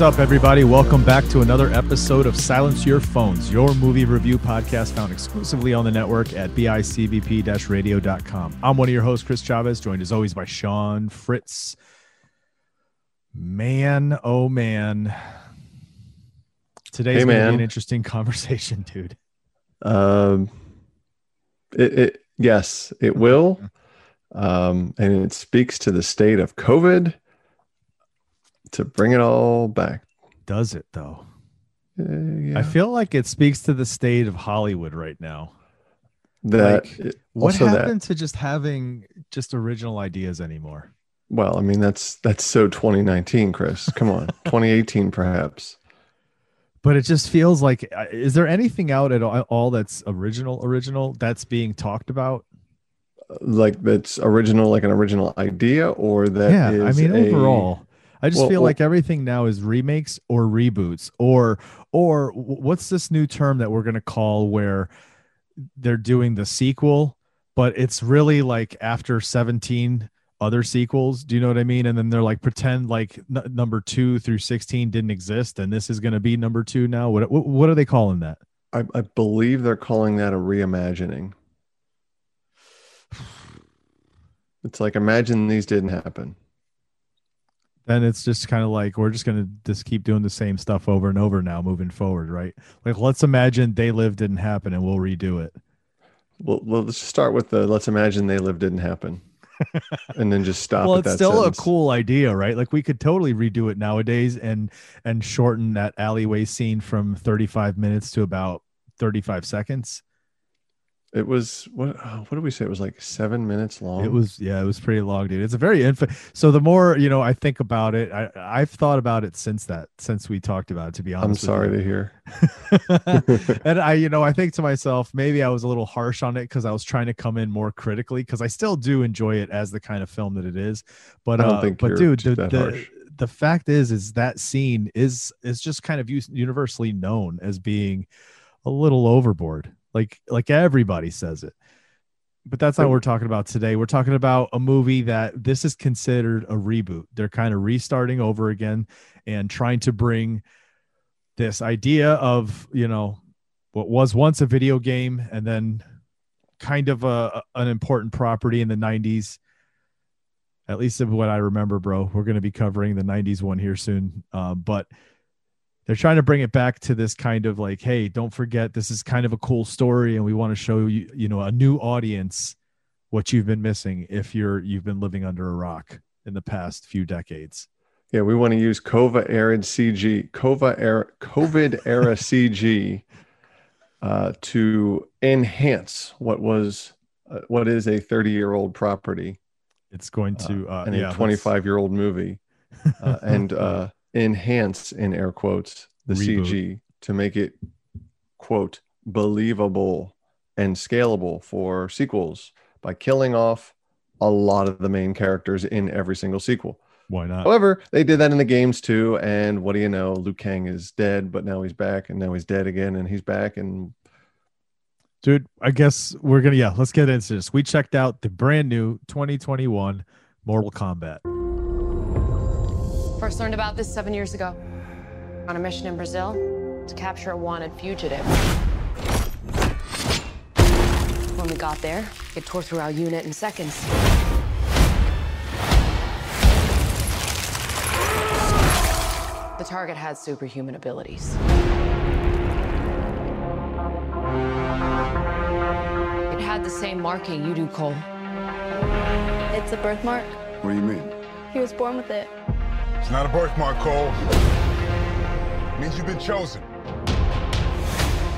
What's up, everybody? Welcome back to another episode of Silence Your Phones, your movie review podcast found exclusively on the network at bicbp radio.com. I'm one of your hosts, Chris Chavez, joined as always by Sean Fritz. Man, oh man. Today's Hey, going to be man. an interesting conversation, dude. Um, it, it yes, it will, um, and it speaks to the state of COVID to bring it all back. Does it, though? Uh, yeah. I feel like it speaks to the state of Hollywood right now. that like, it- What also that happened to just having just original ideas anymore? well, I mean that's that's so 2019, Chris. Come on, 2018 perhaps. but it just feels like uh, is there anything out at all, all that's original original that's being talked about Like that's original, like an original idea, or that yeah i mean a- overall i just Well, feel well- like everything now is remakes or reboots or or what's this new term that we're going to call where they're doing the sequel but it's really like after 17 other sequels do you know what i mean and then they're like pretend like n- number 2 through 16 didn't exist and this is going to be number 2 now what what what are they calling that I, I believe they're calling that a reimagining. It's like imagine these didn't happen. Then it's just kind of like we're just gonna just keep doing the same stuff over and over now moving forward right like let's imagine they live didn't happen and we'll redo it Well, well, let's start with the let's imagine they live didn't happen, and then just stop. well it's still sentence. a cool idea right like we could totally redo it nowadays and and shorten that alleyway scene from 35 minutes to about 35 seconds It was what? oh, what did we say? It was like seven minutes long. it was yeah it was pretty long dude it's a very infant so the more you know i think about it i i've thought about it since that since we talked about it to be honest, I'm sorry to hear. and I, you know, I think to myself, maybe I was a little harsh on it because I was trying to come in more critically because I still do enjoy it as the kind of film that it is. But I don't uh, think but dude, the, the, harsh. the fact is, is that scene is is just kind of universally known as being a little overboard. Like like everybody says it. But that's not what we're talking about today. We're talking about a movie that this is considered a reboot. They're kind of restarting over again and trying to bring this idea of you know what was once a video game and then kind of a, an important property in the 90s at least of what i remember bro we're going to be covering the 90s one here soon um, but they're trying to bring it back to this kind of like hey don't forget this is kind of a cool story and we want to show you you know a new audience what you've been missing if you're you've been living under a rock in the past few decades. Yeah, we want to use COVID era CG, COVID era, COVID era CG, uh, to enhance what was uh, what is a 30 year old property. It's going to uh, and yeah, a 25 year old movie, uh, and uh, enhance in air quotes the Reboot. CG to make it quote believable and scalable for sequels by killing off a lot of the main characters in every single sequel. why not However, they did that in the games too. And what do you know? Liu Kang is dead, but now he's back, and now he's dead again, and he's back. And dude i guess we're gonna yeah let's get into this we checked out the brand new 2021 mortal kombat First learned about this seven years ago. On a mission in Brazil to capture a wanted fugitive. When we got there, it tore through our unit in seconds. The target had superhuman abilities. It had the the same marking you do, Cole. It's a birthmark. What do you mean? He was born with it. It's not a birthmark, Cole. It means you've been chosen.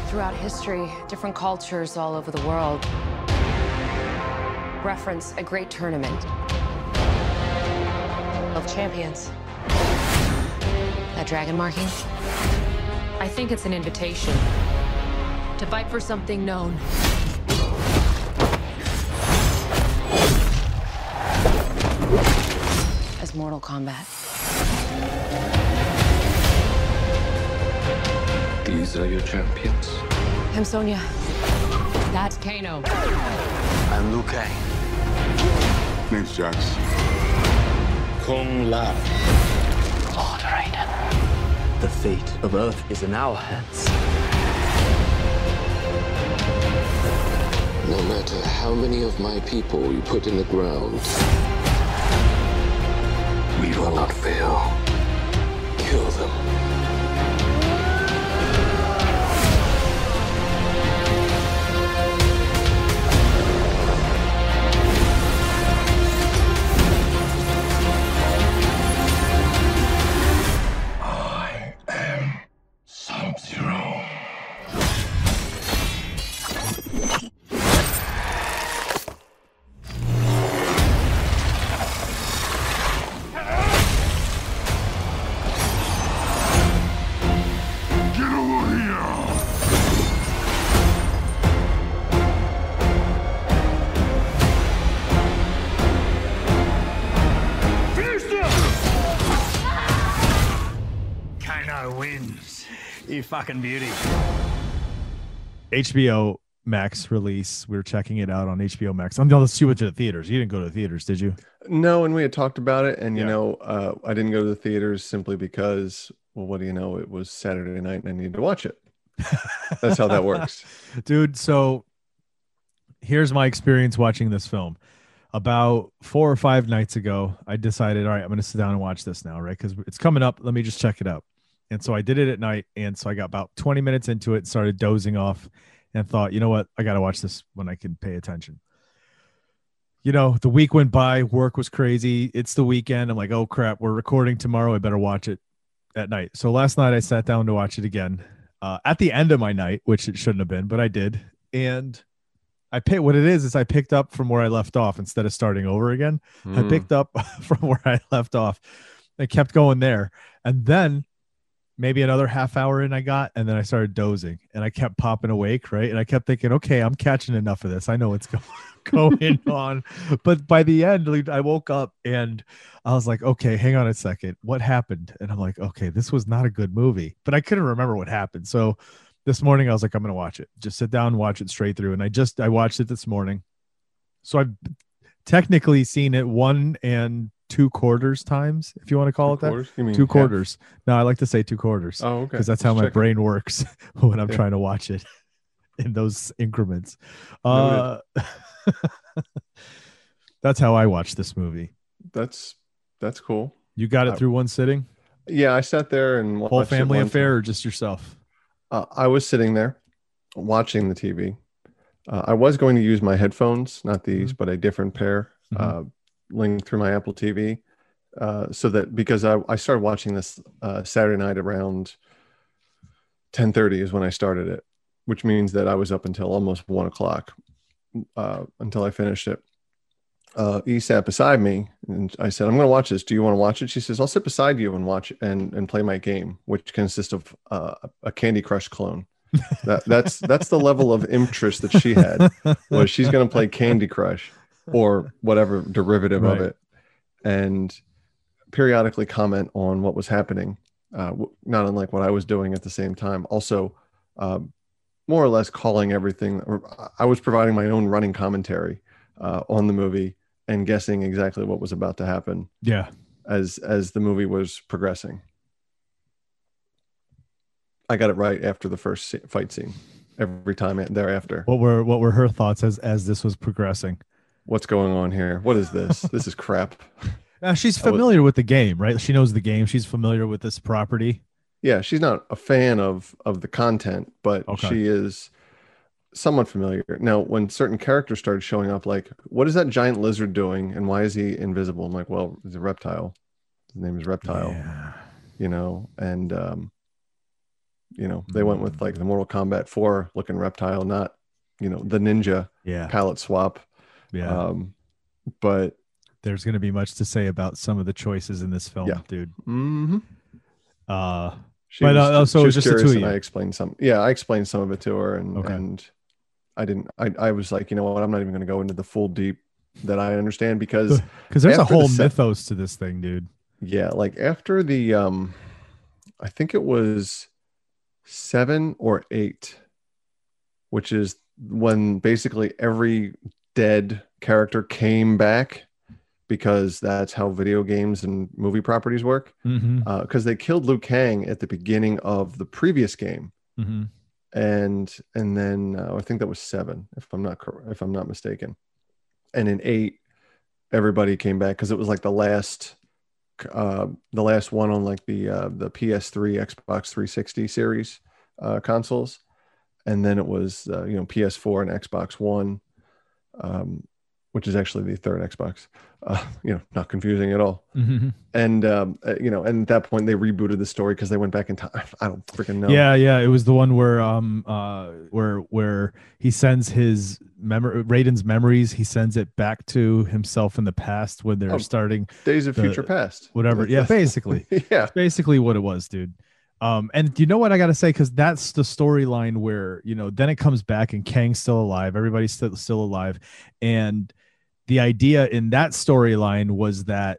Throughout history, different cultures all over the world reference a great tournament of champions. That dragon marking? I think it's an invitation to fight for something known. As Mortal Kombat. These are your champions. I'm Sonya. That's Kano. I'm Liu Kang. Name's Jax. Kung Lao. Lord Raiden. The fate of Earth is in our hands. No matter how many of my people you put in the ground, We will not fail. kill them. Fucking beauty. HBO Max release. We were checking it out on HBO Max. I'm going to you went to the theaters. You didn't go to the theaters, did you? No, and we had talked about it, and you Yeah. know, uh, I didn't go to the theaters simply because, well, what do you know? It was Saturday night, and I needed to watch it. That's how that works. Dude, so here's my experience watching this film. About four or five nights ago, I decided, all right, I'm going to sit down and watch this now, right? Because it's coming up. Let me just check it out. And so I did it at night. And so I got about 20 minutes into it started dozing off and thought, you know what? I got to watch this when I can pay attention. You know, the week went by, work was crazy. It's the weekend. I'm like, oh crap, we're recording tomorrow. I better watch it at night. So last night I sat down to watch it again uh, at the end of my night, which it shouldn't have been, but I did. And I picked what it is is I picked up from where I left off instead of starting over again. I Mm. picked up from where I left off. I kept going there. And then maybe another half hour in I got, and then I started dozing and I kept popping awake, right? And I kept thinking, okay, I'm catching enough of this. I know what's going going on. But by the end, I woke up and I was like, okay, hang on a second. What happened? And I'm like, okay, this was not a good movie. But I couldn't remember what happened. So this morning I was like, I'm gonna watch it. Just sit down and watch it straight through. And I just I watched it this morning. So I've technically seen it one and two quarters times, if you want to call Two it that. quarters? Mean Two half? quarters. No, I like to say two quarters Oh, okay. because that's how Just my brain works when I'm Yeah. trying to watch it in those increments. Uh, that's how I watch this movie. That's that's cool. You got it Uh, through one sitting, Yeah, I sat there and watched whole it family affair, or just yourself? Uh, I was sitting there watching the TV. Uh, I was going to use my headphones, not these, Mm-hmm. but a different pair, Mhm. Linked through my Apple TV, uh, so that because I, I started watching this uh, Saturday night around ten thirty is when I started it, which means that I was up until almost one o'clock uh, until I finished it. Uh, E sat beside me, and I said, "I'm going to watch this. Do you want to watch it?" She says, "I'll sit beside you and watch and and play my game, which consists of uh, a Candy Crush clone." that, that's that's the level of interest that she had was she's going to play Candy Crush or whatever derivative Right. of it, and periodically comment on what was happening, uh, w- not unlike what I was doing at the same time. Also, um, more or less calling everything. Or I was providing my own running commentary uh, on the movie and guessing exactly what was about to happen Yeah. as as the movie was progressing. I got it right after the first fight scene. Every time thereafter, What were what were her thoughts as as this was progressing? What's going on here? What is this? this is crap. Now she's I was- familiar with the game, right? She knows the game. She's familiar with this property. Yeah, she's not a fan of of the content, but Okay. she is somewhat familiar. Now, when certain characters started showing up, like, what is that giant lizard doing, and why is he invisible? I'm like, well, he's a reptile. His name is Reptile. Yeah. You know, and um, you know, they went with like the Mortal Kombat 4 looking reptile, not you know the ninja Yeah. palette swap. Yeah. Um, but There's going to be much to say about some of the choices in this film, Yeah. dude. mhm. Uh, She But, was, uh, so she it was just the two of you? I explained some. Yeah, I explained some of it to her, and Okay. and I didn't. I I was like, you know what? I'm not even going to go into the full deep that I understand because because there's a the whole se- mythos to this thing, dude. yeah, like after the um, I think it was seven or eight, which is when basically every dead character came back because that's how video games and movie properties work. Mm-hmm. Because they killed Liu Kang at the beginning of the previous game. Mm-hmm. and and then uh, I think that was seven, if I'm not if I'm not mistaken. And in eight, everybody came back because it was like the last, uh, the last one on like the uh, the PS3, Xbox 360 series uh, consoles, and then it was uh, you know PS4 and Xbox One, um, which is actually the third Xbox. Uh, you know, not confusing at all. Mm-hmm. And um, uh, you know, and at that point they rebooted the story because they went back in time. I don't freaking know. Yeah, yeah. It was the one where um uh where where he sends his memory Raiden's memories, he sends it back to himself in the past when they're Oh, starting Days of the- Future Past. whatever. Yeah, basically. yeah. That's basically what it was, dude. Um, and you know what I gotta say, because that's the storyline where you know then it comes back and Kang's still alive, everybody's still still alive, and the idea in that storyline was that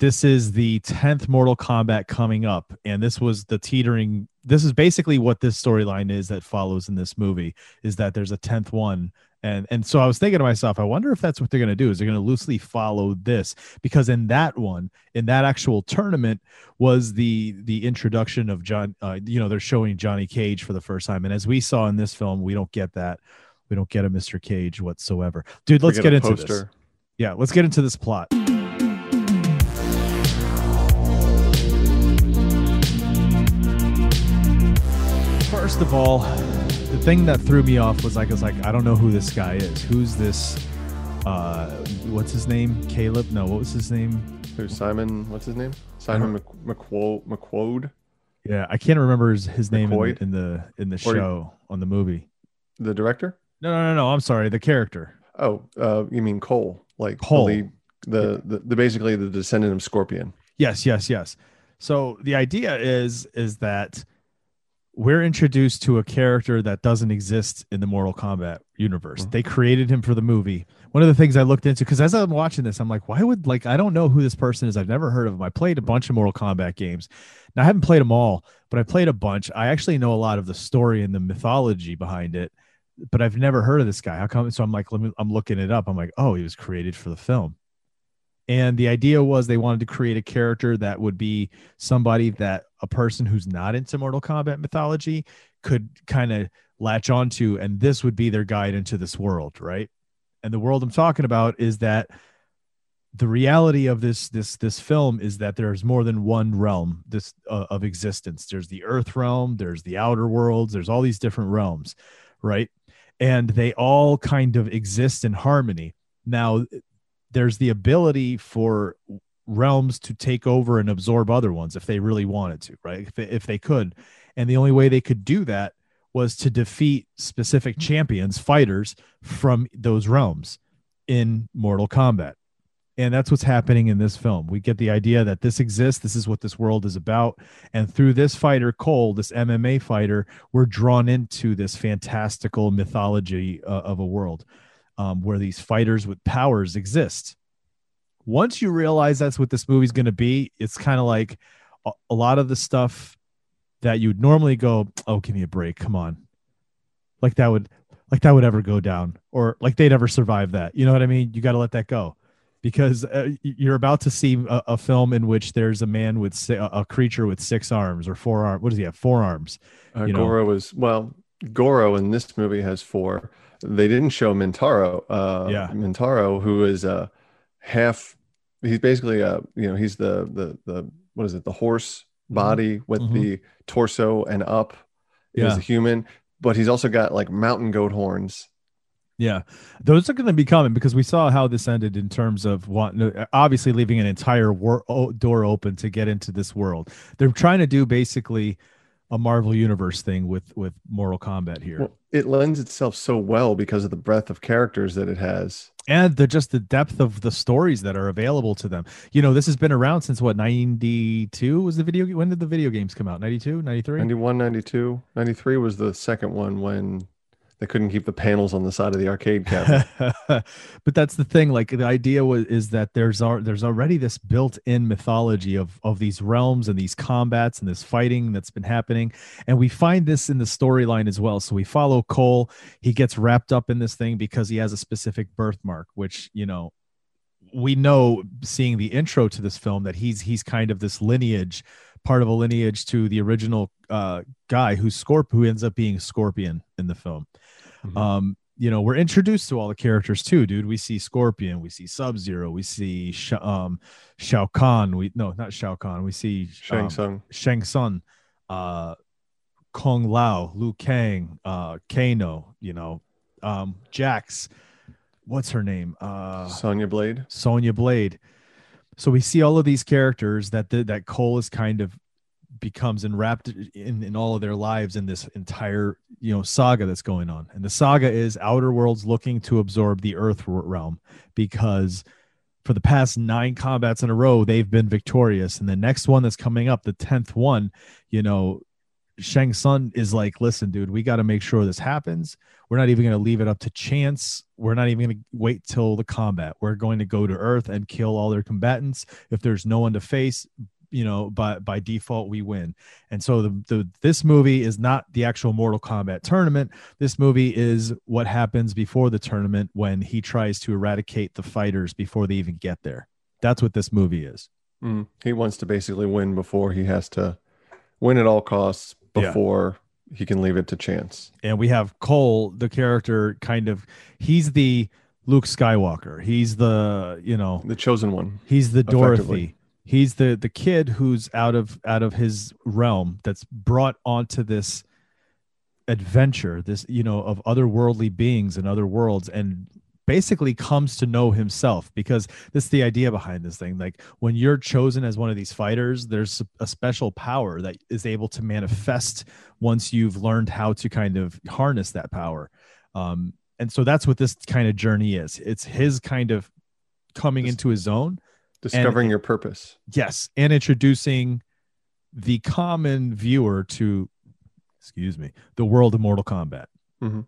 this is the 10th Mortal Kombat coming up, and this was the teetering. This is basically what this storyline is that follows in this movie is that there's a 10th one. And, and so I was thinking to myself, I wonder if that's what they're going to do. Is they're going to loosely follow this because in that one, in that actual tournament, was the the introduction of John. Uh, you know, they're showing Johnny Cage for the first time, and as we saw in this film, we don't get that. We don't get a Mr. Cage whatsoever, dude. Let's We get into this. Yeah, let's get into this plot. First of all, the thing that threw me off was like, I was like, I don't know who this guy is. Who's this? Uh, what's his name? Caleb? No, what was his name? Who's Simon? What's his name? Simon Mc, McQuo, McQuoid, Yeah, I can't remember his, his name in, in the in the Or- show on the movie. the director. No, no, no, no. I'm sorry, the character. Oh, uh, you mean Cole? Like the Cole. lead- the, the the basically the descendant of Scorpion. Yes, yes, yes. So the idea is is that we're introduced to a character that doesn't exist in the Mortal Kombat universe. Mhm. They created him for the movie. One of the things I looked into because as I'm watching this, I'm like, why would like I don't know who this person is. I've never heard of him. I played a bunch of Mortal Kombat games. Now I haven't played them all, but I played a bunch. I actually know a lot of the story and the mythology behind it, but I've never heard of this guy. How come? So I'm like, let me, I'm looking it up. I'm like, oh, he was created for the film. And the idea was they wanted to create a character that would be somebody that a person who's not into Mortal Kombat mythology could kind of latch onto, and this would be their guide into this world, right? And the world I'm talking about is that the reality of this this this film is that there's more than one realm this uh, of existence. There's the Earth realm, there's the outer worlds, there's all these different realms, right? And they all kind of exist in harmony. Now, there's the ability for realms to take over and absorb other ones if they really wanted to, right? If they, if they could. And the only way they could do that was to defeat specific champions, fighters from those realms in Mortal Kombat. And that's what's happening in this film. We get the idea that this exists. This is what this world is about. And through this fighter, Cole, this MMA fighter, we're drawn into this fantastical mythology uh, of a world um, where these fighters with powers exist. Once you realize that's what this movie's going to be, it's kind of like a, a lot of the stuff that you'd normally go, "Oh, give me a break, come on," like that would, like that would ever go down, or like they'd ever survive that. You know what I mean? You got to let that go because uh, you're about to see a, a film in which there's a man with si- a creature with six arms or four arms. What does he have? Four arms. Uh, You know. Goro was well. Goro in this movie has four. They didn't show Mintaro. Uh, Yeah. Mintaro, who is a half. He's basically a you know he's the the the what is it the horse body with Mhm. the torso and up is a human. but he's also got like mountain goat horns. Yeah, those are going to be coming because we saw how this ended in terms of what, obviously leaving an entire wor- door open to get into this world. They're trying to do basically a Marvel Universe thing with with Mortal Kombat here, Well, it lends itself so well because of the breadth of characters that it has. and the just the depth of the stories that are available to them. You know, this has been around since what ninety two was the video. When did the video games come out? 92, 93? 91, 92, 93 was the second one when they couldn't keep the panels on the side of the arcade cabinet. but that's the thing like the idea was is that there's there's already this built-in mythology of of these realms and these combats and this fighting that's been happening. And we find this in the storyline as well. So we follow cole. He gets wrapped up in this thing because he has a specific birthmark which you know we know seeing the intro to this film that he's he's kind of this lineage part of a lineage to the original uh guy who's scorp who ends up being scorpion in the film Mhm. um you know we're introduced to all the characters too dude we see scorpion we see sub zero we see Sh- um shao kahn we no not shao kahn we see Shang um, Tsung. shang Tsung, uh Kung Lao liu kang uh kano you know um jax what's her name uh Sonya Blade. Sonya Blade. So we see all of these characters that the, that Cole is kind of becomes enwrapped in in all of their lives in this entire you know saga that's going on. And the saga is Outer Worlds looking to absorb the Earth realm because for the past nine combats in a row they've been victorious. And the next one that's coming up, the tenth one, you know, Shang Tsung is like, listen, dude, we got to make sure this happens. We're not even going to leave it up to chance. We're not even going to wait till the combat. We're going to go to Earth and kill all their combatants. If there's no one to face, you know, by by default, we win. And so the, the this movie is not the actual Mortal Kombat tournament. This movie is what happens before the tournament when he tries to eradicate the fighters before they even get there. That's what this movie is. Mm. He wants to basically win before he has to win at all costs Yeah. before he can leave it to chance. and we have Cole, the character, kind of he's the Luke Skywalker. He's the you know The chosen one. he's the Dorothy. He's the the kid who's out of out of his realm that's brought onto this adventure, this you know of otherworldly beings and other worlds, and basically comes to know himself because that's the idea behind this thing. Like when you're chosen as one of these fighters there's a special power that is able to manifest once you've learned how to kind of harness that power. Um and so that's what this kind of journey is. It's his kind of coming into his own Discovering your purpose. yes and introducing the common viewer to excuse me the world of mortal kombat mm-hmm.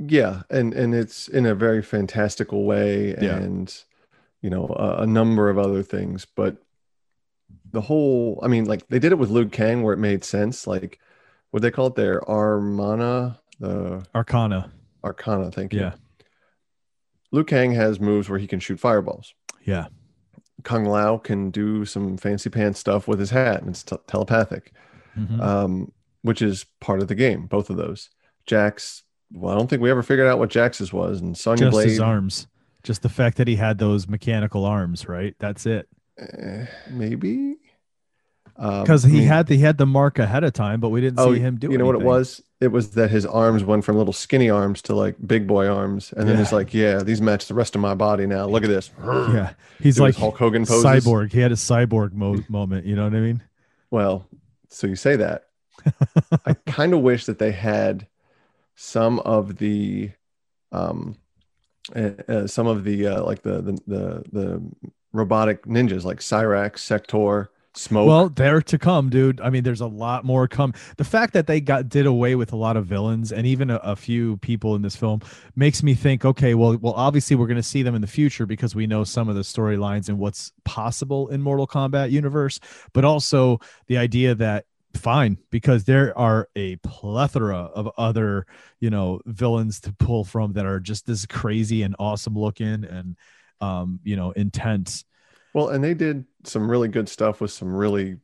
Yeah, and and it's in a very fantastical way, Yeah. and you know a, a number of other things. But the whole, I mean, like they did it with Liu Kang where it made sense. Like what they call it there, Armana, the arcana Arcana. Thank you. yeah Liu Kang has moves where he can shoot fireballs. yeah Kung Lao can do some fancy pants stuff with his hat, and it's t- telepathic, Mhm. um, which is part of the game. Both of those. Jax. Well, I don't think we ever figured out what Jax's was, and Sonya just Blade. his arms just the fact that he had those mechanical arms right that's it Eh, maybe Um, because I he mean- had he had the mark ahead of time but we didn't oh see him do it. you know what it was? It was that his arms went from little skinny arms to like big boy arms and then Yeah. it's like yeah these match the rest of my body now. Look at this. Yeah. He's Do like hulk hogan poses. cyborg. He had a cyborg mo- moment you know what i mean? Well so you say that. I kind of wish that they had some of the um uh, uh, some of the uh, like the, the the the robotic ninjas like cyrax Sektor smoke Well, they're to come, dude. I mean, there's a lot more come. The fact that they got did away with a lot of villains and even a, a few people in this film makes me think, okay, well, well, obviously we're going to see them in the future because we know some of the storylines and what's possible in Mortal Kombat universe, but also the idea that fine because there are a plethora of other you know villains to pull from that are just as crazy and awesome looking and um you know intense Well, and they did some really good stuff with some really,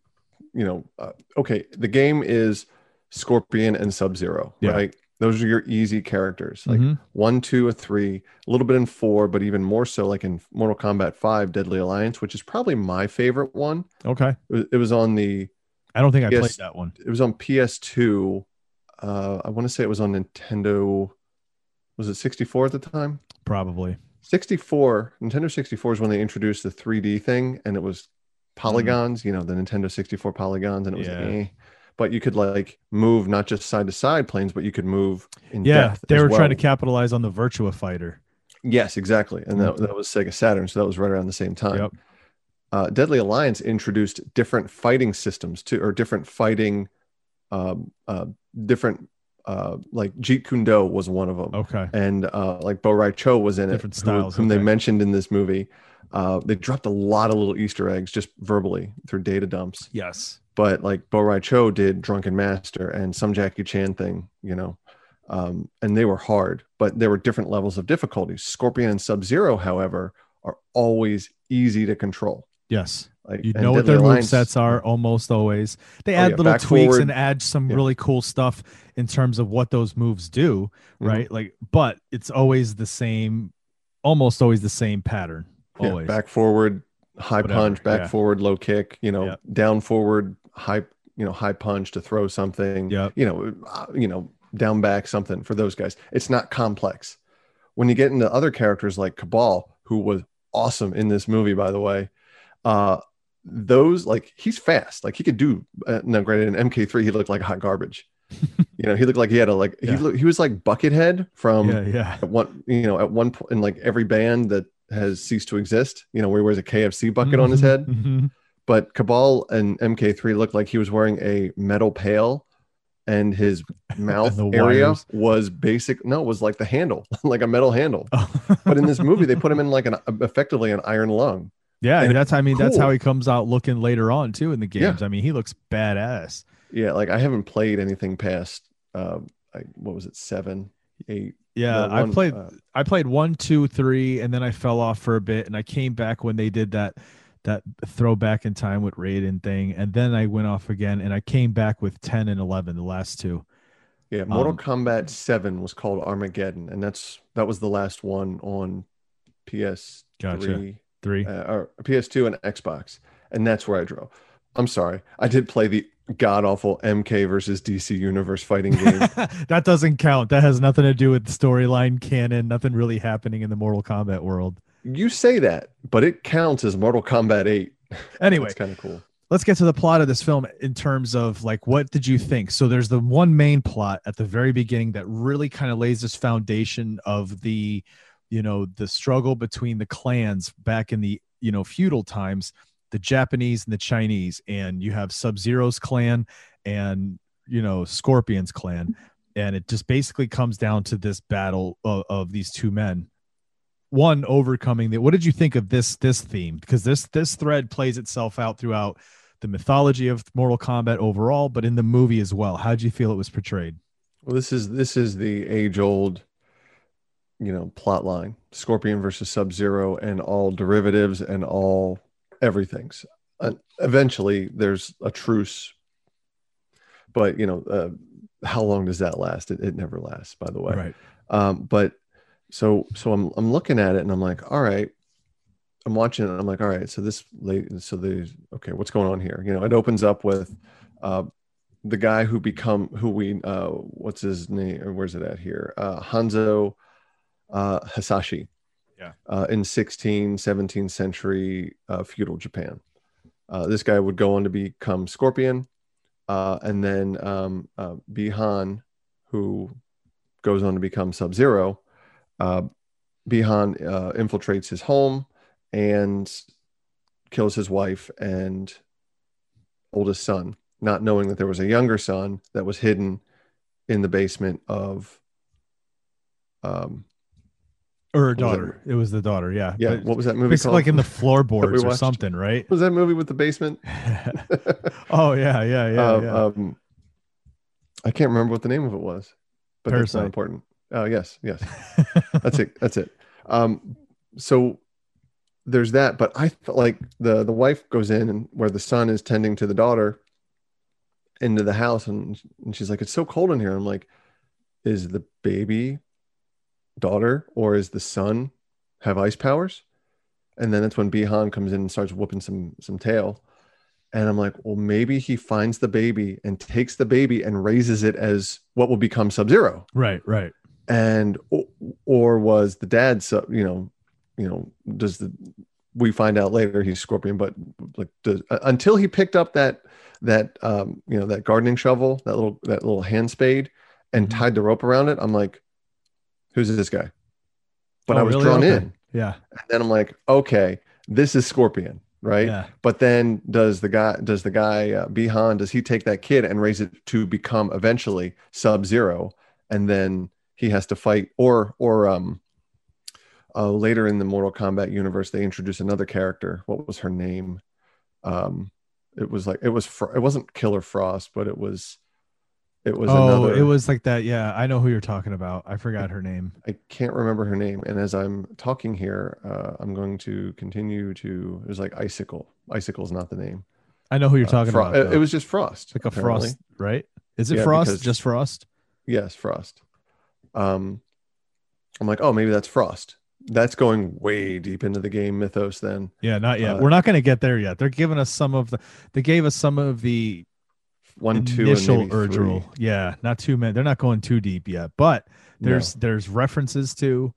you know, uh, okay. The game is Scorpion and Sub Zero, Yeah. right? Those are your easy characters, like Mhm. one, two, or three, a little bit in four, but even more so, like in Mortal Kombat Five: Deadly Alliance, which is probably my favorite one. okay It was, it was on the i don't think i played that one it was on PS2, uh, I want to say it was on Nintendo. Was it 64 at the time? Probably. 64 nintendo 64 is when they introduced the 3d thing and it was polygons you know the nintendo 64 polygons and it was Yeah. eh. but you could like move not just side to side planes but you could move in Yeah, they were trying to capitalize on the Virtua Fighter. yes exactly and that, that was sega saturn so that was right around the same time Yep. uh, deadly alliance introduced different fighting systems to or different fighting um, uh, different uh, like jeet kune do was one of them Okay. and uh, like Bo Rai Cho was in Different it, styles, whom they mentioned in this movie. Uh, they dropped a lot of little Easter eggs just verbally through data dumps. Yes. But like Bo Rai Cho did Drunken Master and some Jackie Chan thing, you know, um, and they were hard, but there were different levels of difficulty. Scorpion and Sub Zero, however, are always easy to control. Yes. Like You know what their move Alliance- sets are almost always. They Oh, add yeah, little tweaks forward. and add some Yeah. really cool stuff in terms of what those moves do, Mhm. right? Like, but it's always the same, almost always the same pattern. Yeah, Always. back forward, high Whatever, punch, back yeah. forward, low kick, you know, down forward, high, you know, high punch to throw something, Yeah. you know, uh, you know, down back something for those guys. It's not complex. When you get into other characters like Kabal, who was awesome in this movie, by the way, uh, those like he's fast, like he could do. Uh, now, granted, in MK3, he looked like hot garbage. you know, he looked like he had a like Yeah. he looked, he was like Buckethead from yeah, yeah. at one you know at one point in like every band that has ceased to exist you know where he wears a kfc bucket on his Mhm, head mhm. but Kabal and mk3 looked like he was wearing a metal pail and his mouth the area wires. was basic no it was like the handle like a metal handle but in this movie they put him in like an effectively an iron lung yeah, and that's I mean that's how he comes out looking later on too in the Yeah. games. I mean he looks badass. yeah like i haven't played anything past uh like what was it seven eight Yeah, the I played uh, I played one, two, three, and then I fell off for a bit, and I came back when they did that that throwback in time with Raiden thing, and then I went off again, and I came back with ten and eleven, the last two. Yeah, Mortal Um, Kombat 7 was called Armageddon, and that's that was the last one on PS3 Gotcha. Three. uh, or PS2 and Xbox, and that's where I drove. I'm sorry, I did play the god awful MK versus DC Universe fighting game. that doesn't count. That has nothing to do with the storyline canon. Nothing really happening in the Mortal Kombat world. you say that, but it counts as Mortal Kombat 8. Anyway, it's kind of cool. let's get to the plot of this film in terms of like what did you think so there's the one main plot at the very beginning that really kind of lays this foundation of the you know the struggle between the clans back in the you know feudal times the japanese and the chinese and you have sub-zero's clan and you know scorpion's clan. And it just basically comes down to this battle of, of these two men. One overcoming the what did you think of this this theme? Because this this thread plays itself out throughout the mythology of mortal kombat overall but in the movie as well. How did you feel it was portrayed? Well, this is this is the age old, you know, plot line: Scorpion versus Sub Zero, and all derivatives and all everything's. And eventually, there's a truce, but you know, uh, how long does that last? It, it never lasts, by the way. right Um, but so so I'm I'm looking at it and I'm like, all right. I'm watching it and I'm like, all right, so this late so there's okay, what's going on here? You know, it opens up with uh the guy who become who we uh what's his name where's it at here? Uh Hanzo uh Hasashi. Yeah. Uh in 16, 17th century uh feudal Japan. Uh this guy would go on to become Scorpion. Uh and then um uh Bihan who goes on to become Sub Zero. Uh, Bihan uh, infiltrates his home and kills his wife and oldest son, not knowing that there was a younger son that was hidden in the basement of. Um, or daughter it was the daughter yeah yeah, But what was that movie basically called? like in the floorboards or something right was that movie with the basement? oh yeah yeah yeah, Uh, yeah. Um, I can't remember what the name of it was, but that's not important. Oh yes, yes. that's it that's it um so there's that but i felt like the the wife goes in and where the son is tending to the daughter into the house and, and she's like it's so cold in here i'm like is the baby daughter or is the son have ice powers and then that's when bihan comes in and starts whooping some some tail And I'm like, well, maybe he finds the baby and takes the baby and raises it as what will become Sub Zero. Right, right. And o- or was the dad, Sub- you know, you know, does the we find out later he's Scorpion, but like does, until he picked up that that um, you know that gardening shovel, that little that little hand spade, and Mhm. tied the rope around it, I'm like, who's this guy? But Oh, I was really? drawn Okay. in. Yeah. And then I'm like, okay, this is Scorpion, right? Yeah. But then does the guy does the guy uh, Bihan does he take that kid and raise it to become eventually Sub Zero, and then he has to fight or or um uh, later in the Mortal Kombat universe they introduce another character. What was her name? Um, it was like it was Fro- it wasn't Killer Frost, but it was it was oh, another. it was like that. Yeah, I know who you're talking about. I forgot her name. I can't remember her name. And as I'm talking here, uh, I'm going to continue to. It was like Icicle. Icicle is not the name. I know who you're Uh, talking Fro- about. It, though. it was just Frost. like a apparently. frost, right? Is it Yeah, frost? because- Just frost? Yes, Frost. Um, I'm like, oh, maybe that's Frost. That's going way deep into the game mythos. Then Yeah, not yet. Uh, We're not going to get there yet. They're giving us some of the. They gave us some of the one, two, initial urge rule. Yeah, not too many. They're not going too deep yet, but there's there's references to,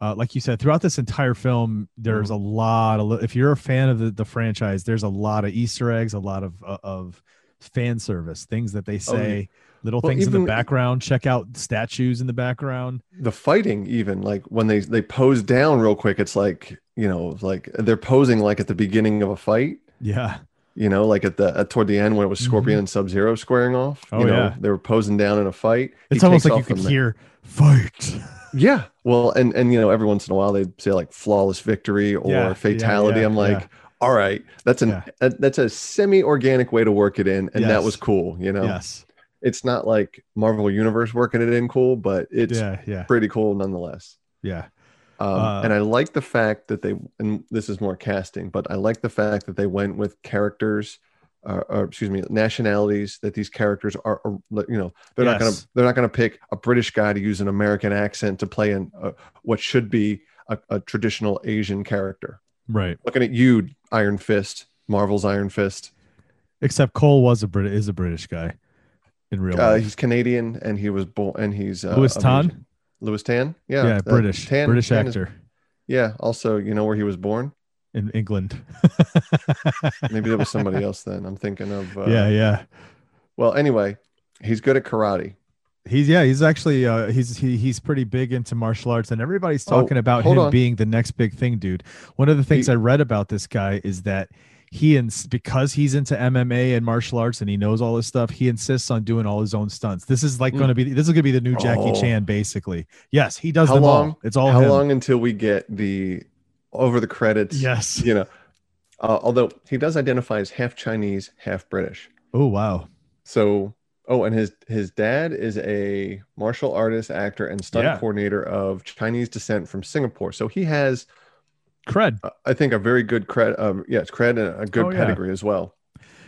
uh, like you said, throughout this entire film. There's Mm-hmm. a lot of. If you're a fan of the, the franchise, there's a lot of Easter eggs, a lot of uh, of fan service things that they Oh, yeah. say, little Well, things in the background. Check out statues in the background. the fighting even like when they they pose down real quick it's like you know like they're posing like at the beginning of a fight Yeah, you know like at the at, toward the end when it was scorpion and sub zero squaring off Mm-hmm. Oh, you know yeah. they were posing down in a fight He it's almost like you could the hear fight. yeah well and and you know every once in a while they'd say like flawless victory or Yeah, fatality yeah, i'm like all right that's an Yeah. that- that's a semi-organic way to work it in and that was cool you know Yes. it's not like marvel universe working it in cool but it's yeah. Yeah. pretty cool nonetheless Yeah. Um, Uh, and I like the fact that they, and this is more casting, but I like the fact that they went with characters, uh, or excuse me, nationalities that these characters are, are you know, they're not gonna, they're not gonna pick a British guy to use an American accent to play in uh, what should be a, a traditional Asian character. Right. Looking at you, Iron Fist, Marvel's Iron Fist. Except Cole was a Brit is a British guy in real Uh, life. he's Canadian and he was born, and he's uh, Lewis Tan? Lewis Tan, yeah, yeah, uh, British, Tan- British Tan is- actor yeah. Also, you know where he was born? in England. Maybe it was somebody else. Then I'm thinking of. Uh, yeah, yeah. Well, anyway, he's good at karate. He's yeah, he's actually uh he's he, he's pretty big into martial arts and everybody's Oh, talking about him on. being the next big thing, dude. One of the things He- I read about this guy is that he ins because he's into MMA and martial arts and he knows all this stuff, he insists on doing all his own stunts. This is like Mm. going to be this is going to be the new Jackie Oh. Chan basically. Yes, he does How long? all. It's all How him. long until we get the over the credits? Yes. You know, uh, although he does identify as half Chinese, half British. Oh wow. So, oh, and his his dad is a martial artist, actor, and stunt Yeah. coordinator of Chinese descent from Singapore. So he has, Cred. uh, I think, a very good cred. Um, yes, cred and a good Oh, yeah. pedigree as well.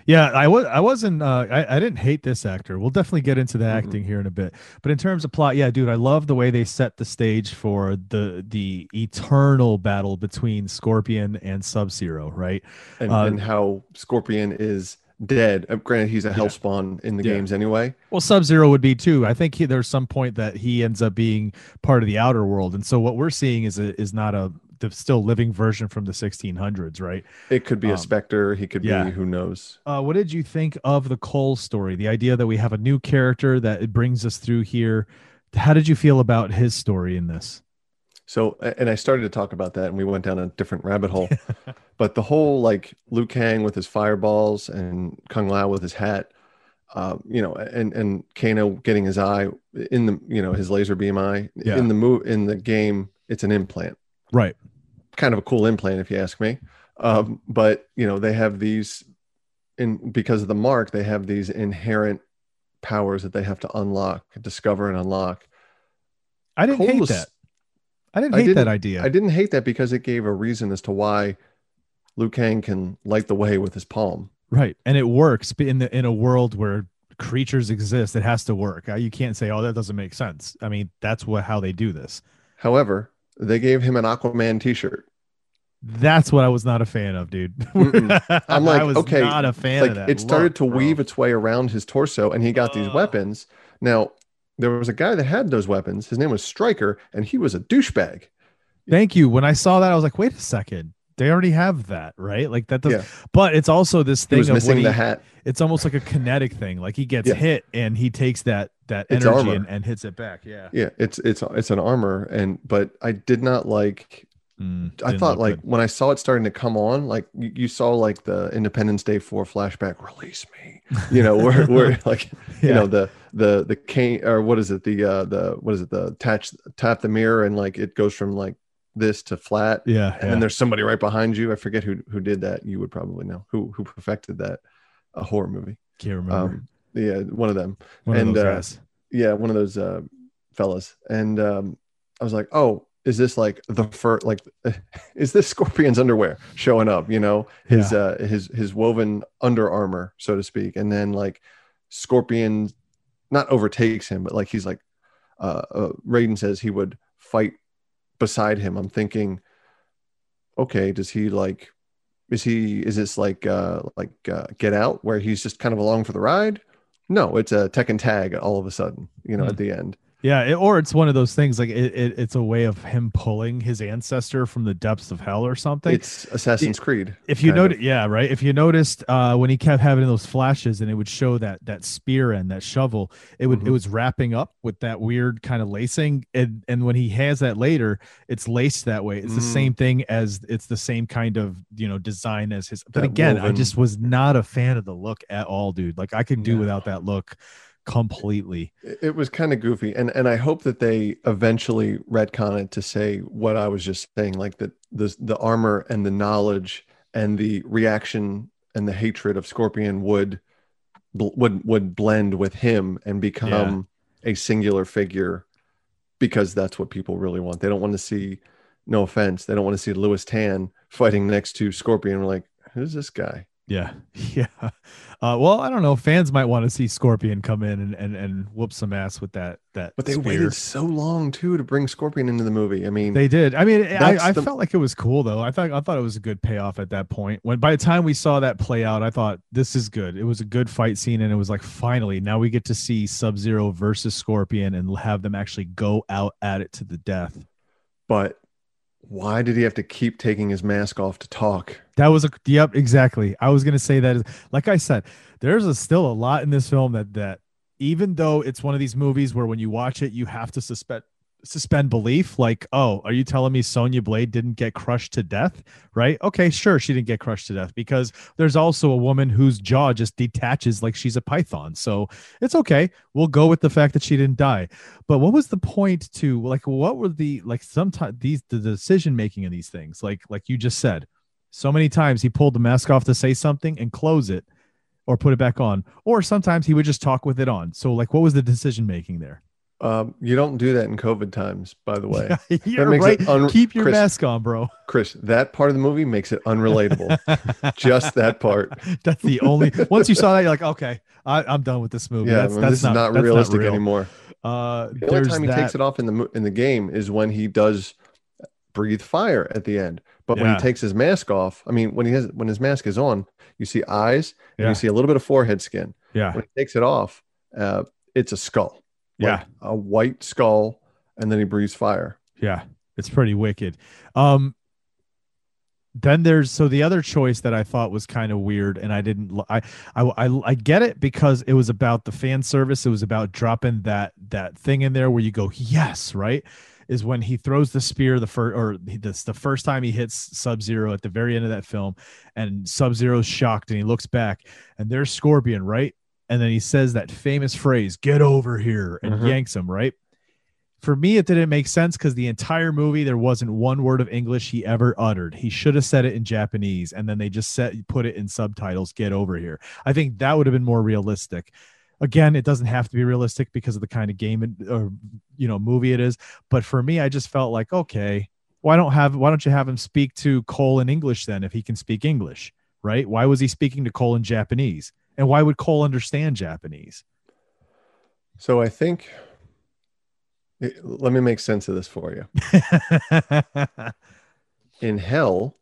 Yeah, I was I wasn't uh I, I didn't hate this actor. We'll definitely get into the Mhm. acting here in a bit. But in terms of plot, yeah, dude, I love the way they set the stage for the the eternal battle between Scorpion and Sub-Zero, right? And, Uh, and how Scorpion is dead. Uh, granted, he's a Yeah. hellspawn in the Yeah. games anyway. Well, Sub-Zero would be too. I think he, there's some point that he ends up being part of the outer world. And so what we're seeing is a, is not a the still living version from the 1600s, right? It could be Um, a specter. He could yeah. be who knows. Uh, what did you think of the Cole story? The idea that we have a new character that it brings us through here. How did you feel about his story in this? So, and I started to talk about that, and we went down a different rabbit hole. but the whole like Liu Kang with his fireballs and Kung Lao with his hat, um, you know, and and Kano getting his eye in the you know his laser beam eye Yeah. in the move in the game, it's an implant. Right. Kind of a cool implant, if you ask me. Um, but you know, they have these in because of the mark, they have these inherent powers that they have to unlock, discover, and unlock. I didn't hate that. I didn't hate that didn't- idea. I didn't hate that because it gave a reason as to why Liu Kang can light the way with his palm. right. And it works in the in a world where creatures exist, it has to work. Uh, You can't say, "Oh, that doesn't make sense." I mean, that's what how they do this. However, they gave him an Aquaman T-shirt. That's what I was not a fan of, dude. I'm like, I was okay, not a fan like of that. it started look, to bro. weave its way around his torso and he got these weapons. Now, there was a guy that had those weapons. His name was Stryker and he was a douchebag. Thank you. When I saw that, I was like, wait a second. They already have that, right? Like that does Yeah. but it's also this thing of missing he, the hat. it's almost like a kinetic thing. Like he gets Yeah. hit and he takes that that It's energy and, and hits it back. Yeah. Yeah, it's it's it's an armor and but I did not like Mm, I thought like good. when I saw it starting to come on, like you, you saw like the Independence Day 4 flashback, release me. You know, where where like you know the the the cane or what is it the uh the what is it the attach tap the mirror and like it goes from like this to flat yeah, and yeah. then there's somebody right behind you. I forget who who did that. You would probably know who who perfected that a horror movie. Can't remember. um yeah one of them. One and, of uh, yeah one of those uh fellas. And um i was like oh is this like the first like is this scorpion's underwear showing up? You know his Yeah. uh his his woven under armor so to speak. And then like scorpion not overtakes him but like he's like uh, uh raiden says he would fight beside him i'm thinking okay does he like is he is this like uh like uh, get out where he's just kind of along for the ride no it's a tech and tag all of a sudden you know Hmm. at the end Yeah, it, or it's one of those things like it, it, it's a way of him pulling his ancestor from the depths of hell or something. it's assassin's creed if you noticed, yeah, right. If you noticed uh, when he kept having those flashes and it would show that that spear and that shovel, it would it Mhm. was wrapping up with that weird kind of lacing, and and when he has that later, it's laced that way. It's the Mhm. same thing as it's the same kind of you know design as his. But That again, I just was not a fan of the look at all, dude. Like I could do No. without that look completely. it was kind of goofy and and i hope that they eventually retcon it to say what i was just saying like that the the armor and the knowledge and the reaction and the hatred of scorpion would would would blend with him and become a singular figure because that's what people really want. They don't want to see no offense they don't want to see lewis tan fighting next to scorpion. We're like who's this guy Yeah, yeah. Uh, well, I don't know. Fans might want to see Scorpion come in and, and, and whoop some ass with that that. but they spear. waited so long too to bring scorpion into the movie i mean They did. I mean, I, I the- felt like it was cool though. I thought I thought it was a good payoff at that point. When by the time we saw that play out, I thought this is good. It was a good fight scene, and it was like finally now we get to see Sub Zero versus Scorpion and have them actually go out at it to the death. but why did he have to keep taking his mask off to talk? That was a yep, exactly. I was gonna say that. Like I said, there's a, still a lot in this film that that even though it's one of these movies where when you watch it, you have to suspend suspend belief. Like, oh, are you telling me Sonya Blade didn't get crushed to death? Right? Okay, sure, she didn't get crushed to death because there's also a woman whose jaw just detaches like she's a python. So it's okay. We'll go with the fact that she didn't die. But what was the point to like? What were the like? Sometimes these the decision making in these things, like like you just said so many times he pulled the mask off to say something and close it or put it back on or sometimes he would just talk with it on so like what was the decision making there Um, you don't do that in COVID times, by the way. you're makes right it un- keep your Chris- mask on bro Chris, that part of the movie makes it unrelatable. Just that part. that's the only once you saw that you're like okay I, i'm done with this movie Yeah, that's, I mean, that's this not, is not realistic real. anymore. uh The only time he that- takes it off in the in the game is when he does breathe fire at the end. But when he takes his mask off, I mean, when he has when his mask is on, you see eyes and Yeah. you see a little bit of forehead skin. yeah When he takes it off, uh, it's a skull. Yeah. Like a white skull, and then he breathes fire. Yeah, it's pretty wicked. Um then there's so the other choice that I thought was kind of weird, and I didn't. I, I I I get it because it was about the fan service. It was about dropping that that thing in there where you go yes, right? Is when he throws the spear the first or this the first time he hits Sub Zero at the very end of that film, and Sub Zero's shocked and he looks back and there's Scorpion, right? And then he says that famous phrase, "Get over here," and Mhm. yanks him, right? for me it didn't make sense because the entire movie there wasn't one word of english he ever uttered. He should have said it in japanese and then they just set put it in subtitles get over here. I think that would have been more realistic. Again it doesn't have to be realistic because of the kind of game it- or you know movie it is but for me i just felt like okay why don't have why don't you have him speak to cole in english then if he can speak english right? Why was he speaking to cole in japanese and why would cole understand japanese So I think. Let me make sense of this for you. In hell,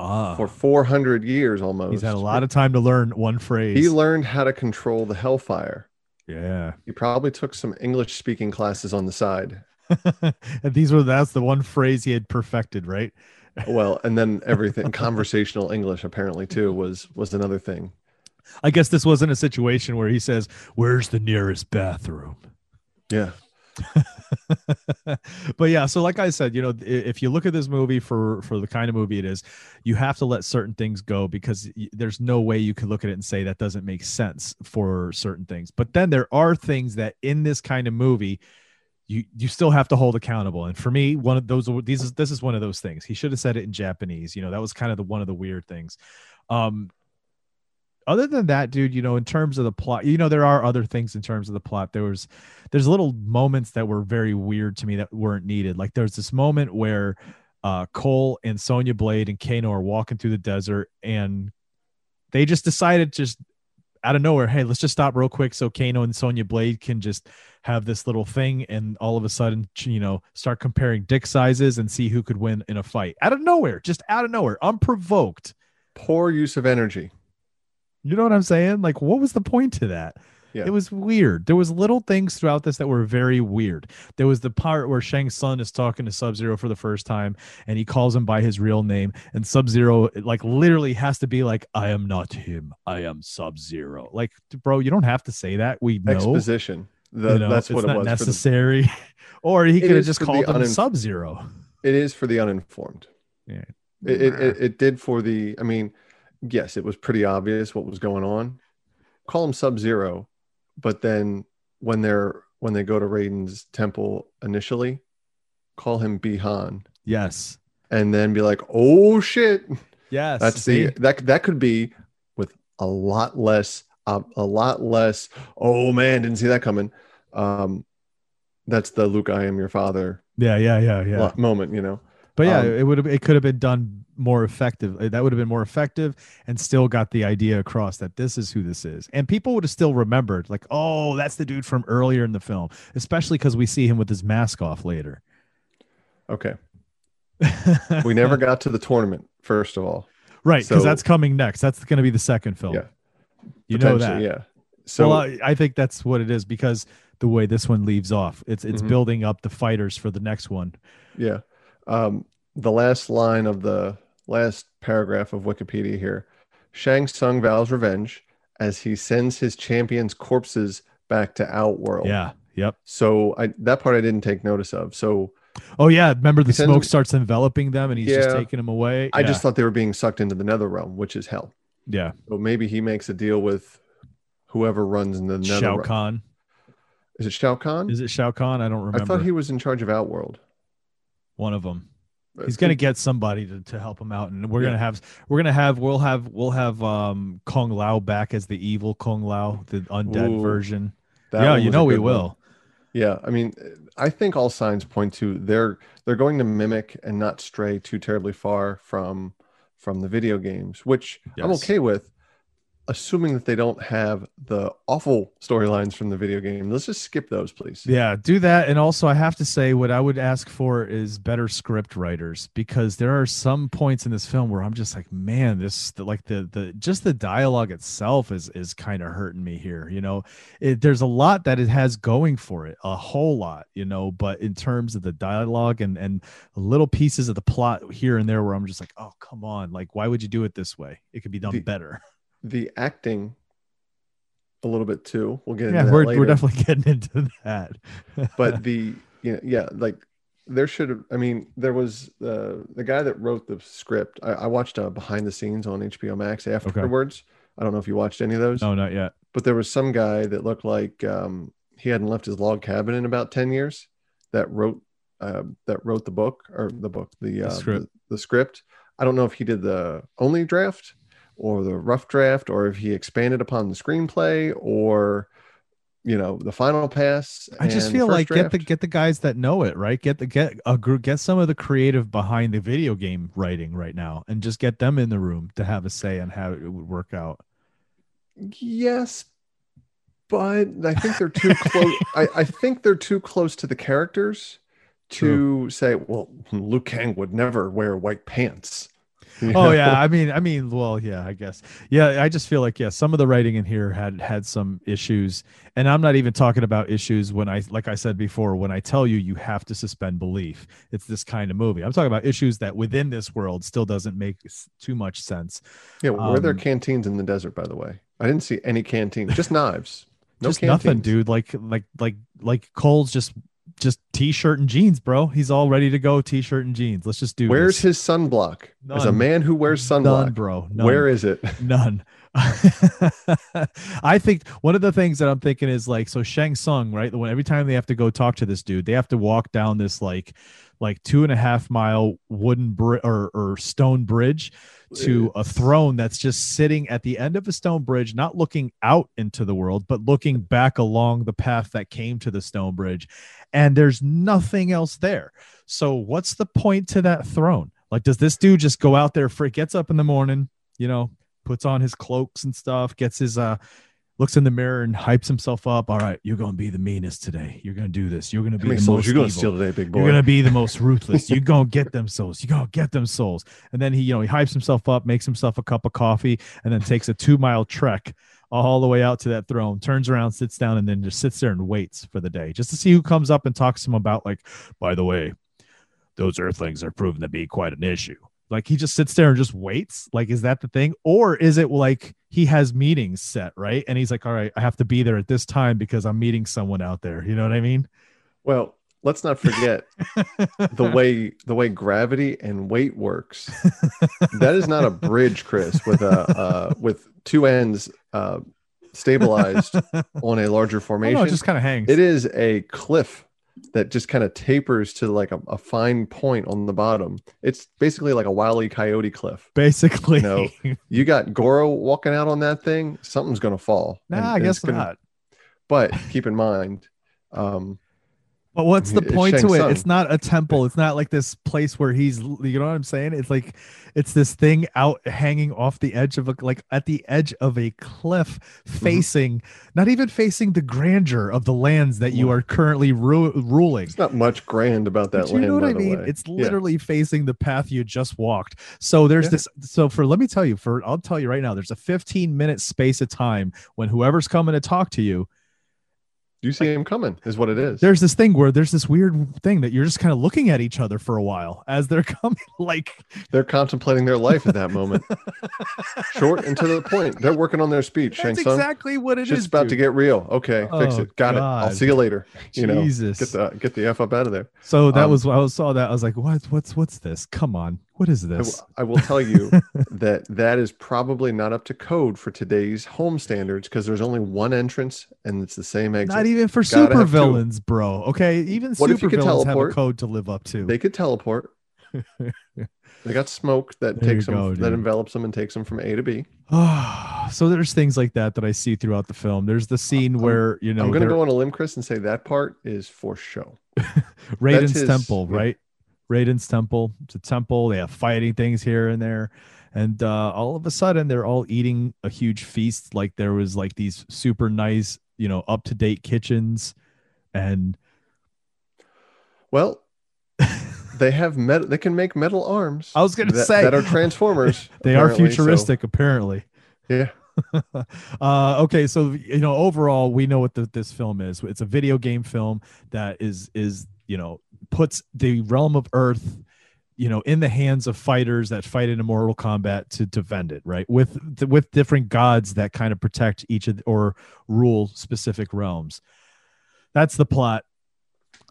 Ah, for 400 years almost. he's had a lot of time to learn one phrase. He learned how to control the Hellfire. yeah. He probably took some English speaking classes on the side. and these were that's the one phrase he had perfected, right? Well, and then everything conversational English apparently too was was another thing. I guess this wasn't a situation where he says, "Where's the nearest bathroom?" Yeah. but yeah, so like I said, you know, if you look at this movie for for the kind of movie it is, you have to let certain things go because there's no way you can look at it and say that doesn't make sense for certain things. But then there are things that in this kind of movie you you still have to hold accountable. And for me, one of those these is this is one of those things. He should have said it in Japanese. You know, that was kind of the one of the weird things. Um other than that, dude, you know, in terms of the plot, you know, there are other things in terms of the plot. There was there's little moments that were very weird to me that weren't needed. Like there's this moment where uh Cole and Sonya Blade and Kano are walking through the desert and they just decided just out of nowhere, hey, let's just stop real quick so Kano and Sonya Blade can just have this little thing and all of a sudden, you know, start comparing dick sizes and see who could win in a fight. Out of nowhere, just out of nowhere, unprovoked. Poor use of energy. You know what I'm saying? Like, what was the point to that? Yeah. It was weird. There was little things throughout this that were very weird. There was the part where Shang Tsung is talking to Sub Zero for the first time, and he calls him by his real name, and Sub Zero like literally has to be like, "I am not him. I am Sub Zero." Like, bro, you don't have to say that. We know. Exposition. The, you know, that's what it was. for the- necessary. or he could have just called him uninf- Sub Zero. it is for the uninformed. Yeah. It, it, it, it did for the, I mean, yes, it was pretty obvious what was going on. Call him Sub Zero, but then when they're when they go to Raiden's temple initially, call him Bihan, Yes. and then be like, "Oh shit!" Yes. That's see? the that that could be with a lot less, uh, a lot less. Oh man, didn't see that coming. Um, that's the Luke, I am your father yeah, yeah, yeah, yeah. moment, you know. But yeah, Um, it would have it could have been done more effective. Uh, That would have been more effective and still got the idea across that this is who this is. And people would have still remembered like, "Oh, that's the dude from earlier in the film." Especially cuz we see him with his mask off later. Okay, we never got to the tournament. First of all, right, cuz So- that's coming next. That's going to be the second film. Yeah. You know that. yeah. So well, I, I think that's what it is because the way this one leaves off, it's it's Mhm. building up the fighters for the next one. yeah, um, the last line of the last paragraph of Wikipedia here: Shang Tsung vows revenge as he sends his champions' corpses back to Outworld. Yeah. Yep. So I that part I didn't take notice of. So Oh yeah, remember the smoke starts enveloping them and he's just taking them away. I just thought they were being sucked into the nether realm, which is hell. yeah. So maybe he makes a deal with whoever runs in the nether Shao realm. Kahn. Is it Shao Kahn? Is it Shao Kahn? I don't remember. I thought he was in charge of Outworld. One of them. He's gonna get somebody to, to help him out, and we're Yeah. gonna have we're gonna have we'll have we'll have um Kung Lao back as the evil Kung Lao, the undead Ooh, version. yeah, you know we good one. will. Yeah, I mean, I think all signs point to they're they're going to mimic and not stray too terribly far from from the video games, which I'm okay with, assuming that they don't have the awful storylines from the video game. Let's just skip those, please. Yeah, do that. And also, I have to say, what I would ask for is better script writers because there are some points in this film where I'm just like, man, this like the the just the dialogue itself is is kind of hurting me here. You know, it, there's a lot that it has going for it, a whole lot. You know, but in terms of the dialogue and and little pieces of the plot here and there, where I'm just like, oh, come on, like why would you do it this way? It could be done The- better. The acting, a little bit too. We'll get into Yeah, that we're we're definitely getting into that. but the you know yeah like there should have i mean there was uh, the guy that wrote the script i, I watched uh, behind the scenes on hbo max afterwards i don't know if you watched any of those no, not yet. but there was some guy that looked like um, he hadn't left his log cabin in about 10 years that wrote uh, that wrote the book or the book the, uh, script. the the script i don't know if he did the only draft or the rough draft or if he expanded upon the screenplay or you know the final pass I just feel like get the get the guys that know it, right? Get the get a group, get some of the creative behind the video game writing right now, and just get them in the room to have a say on how it would work out. Yes, but I think they're too close. I, I think they're too close to the characters to say, well, Liu Kang would never wear white pants. Oh yeah, I mean, I mean, well, yeah, I guess, yeah. I just feel like, yeah, some of the writing in here had had some issues, and I'm not even talking about issues when I, like I said before, when I tell you you have to suspend belief. It's this kind of movie. I'm talking about issues that within this world still doesn't make too much sense. Yeah, were there Um, canteens in the desert? By the way, I didn't see any canteens, just knives. No just nothing, dude. Like, like, like, like Cole's just, just t-shirt and jeans, bro. He's all ready to go. T-shirt and jeans. Let's just do. Where's this. his sunblock? As a man who wears None, sunblock, bro? None. where is it? None. I think one of the things that I'm thinking is like so Shang Tsung, right? Every time they have to go talk to this dude, they have to walk down this like like two and a half mile wooden bri- or or stone bridge to a throne that's just sitting at the end of a stone bridge, not looking out into the world, but looking back along the path that came to the stone bridge. And there's nothing else there. So what's the point to that throne? Like, does this dude just go out there for gets up in the morning, you know, puts on his cloaks and stuff, gets his uh looks in the mirror and hypes himself up. All right, you're gonna be the meanest today. You're gonna do this. You're gonna be the souls most You're gonna steal today, big boy? You're gonna be the most ruthless. You're gonna get them souls. You're gonna get them souls. And then he, you know, he hypes himself up, makes himself a cup of coffee, and then takes a two mile trek all the way out to that throne, turns around, sits down, and then just sits there and waits for the day just to see who comes up and talks to him about, like, by the way, those earthlings are proven to be quite an issue. Like he just sits there and just waits. Like, is that the thing? Or is it like he has meetings set, right? And he's like, all right, I have to be there at this time because I'm meeting someone out there. You know what I mean? Well, let's not forget the way the way gravity and weight works. that is not a bridge, Chris, with a uh, with two ends uh, stabilized on a larger Oh, formation. no, it just kind of hangs. it is a cliff that just kind of tapers to like a, a fine point on the bottom. It's basically like a wily coyote cliff. basically. No. You got Goro walking out on that thing, something's gonna fall. nah, And- I guess gonna- not. But keep in mind, um, But what's the point to it? Tsung. It's not a temple. It's not like this place where he's, you know what I'm saying? It's like, it's this thing out hanging off the edge of a, like at the edge of a cliff, Mm-hmm. facing, not even facing the grandeur of the lands that you are currently ru- ruling. it's not much grand about that Do you land. know what I mean? way. It's Yeah. literally facing the path you just walked. So there's Yeah. this. So for let me tell you, for I'll tell you right now, there's a 15 minute space of time when whoever's coming to talk to you, You see him coming, is what it is. there's this thing where there's this weird thing that you're just kind of looking at each other for a while as they're coming. Like They're contemplating their life at that moment. Short and to the point. They're working on their speech. That's Tsung. exactly what it is. Just about to get real. Okay, fix Oh, it. Got it. I'll see you later. You know, Jesus. get the get the f up out of there. So that um, was I saw that I was like, what? What's what's this? Come on, what is I w- this? I will tell you that that is probably not up to code for today's home standards because there's only one entrance and it's the same exit. Not even for super villains, bro. Okay, even What you could have a code to live up to. They could teleport. they got smoke that There takes them go, that envelops them and takes them from A to B. so there's things like that that I see throughout the film. There's the scene I'm- where you know I'm going to go on a limb, Chris, and say that part is for show. Raiden's his- temple, right? Raiden's temple. It's a temple. They have fighting things here and there. And uh, all of a sudden, they're all eating a huge feast. Like there was like these super nice, you know, up to date kitchens. And Well, they have metal. They can make metal arms. I was gonna say- that are transformers. they are apparently, so- futuristic, apparently. yeah, uh, okay, so you know, overall, we know what the, this film is. It's a video game film that is is you know puts the realm of Earth, you know, in the hands of fighters that fight in Mortal Kombat to defend it, right? With with different gods that kind of protect each of or rule specific realms. That's the plot.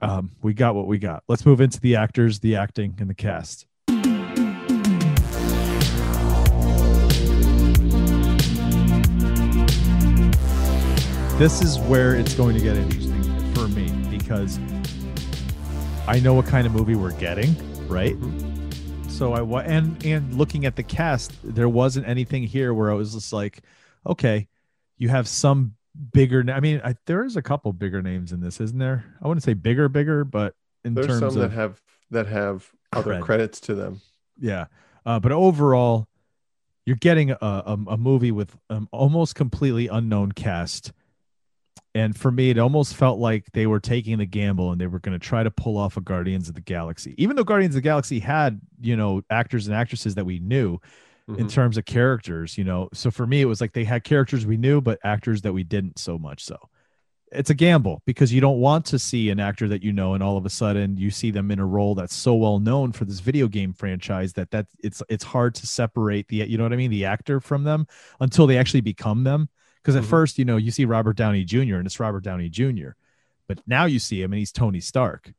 Um, we got what we got. Let's move into the actors, the acting, and the cast. this is where it's going to get interesting for me because I know what kind of movie we're getting, right? So I wa- and and looking at the cast, there wasn't anything here where I was just like, okay, you have some bigger. na- I mean, I, there is a couple bigger names in this, isn't there? I wouldn't say bigger, bigger, but in there's terms some of that have that have other Cred. credits to them. yeah uh, but overall you're getting a, a, a movie with um, almost completely unknown cast And for me, it almost felt like they were taking the gamble and they were going to try to pull off a Guardians of the Galaxy. Even though Guardians of the Galaxy had, you know, actors and actresses that we knew in Mhm. terms of characters, you know. So for me, it was like they had characters we knew, but actors that we didn't so much so. It's a gamble because you don't want to see an actor that you know and all of a sudden you see them in a role that's so well known for this video game franchise that that it's it's hard to separate the you know what I mean the actor from them until they actually become them because at Mhm. first you know you see Robert Downey Jr. and it's Robert Downey Jr. but now you see him and he's Tony Stark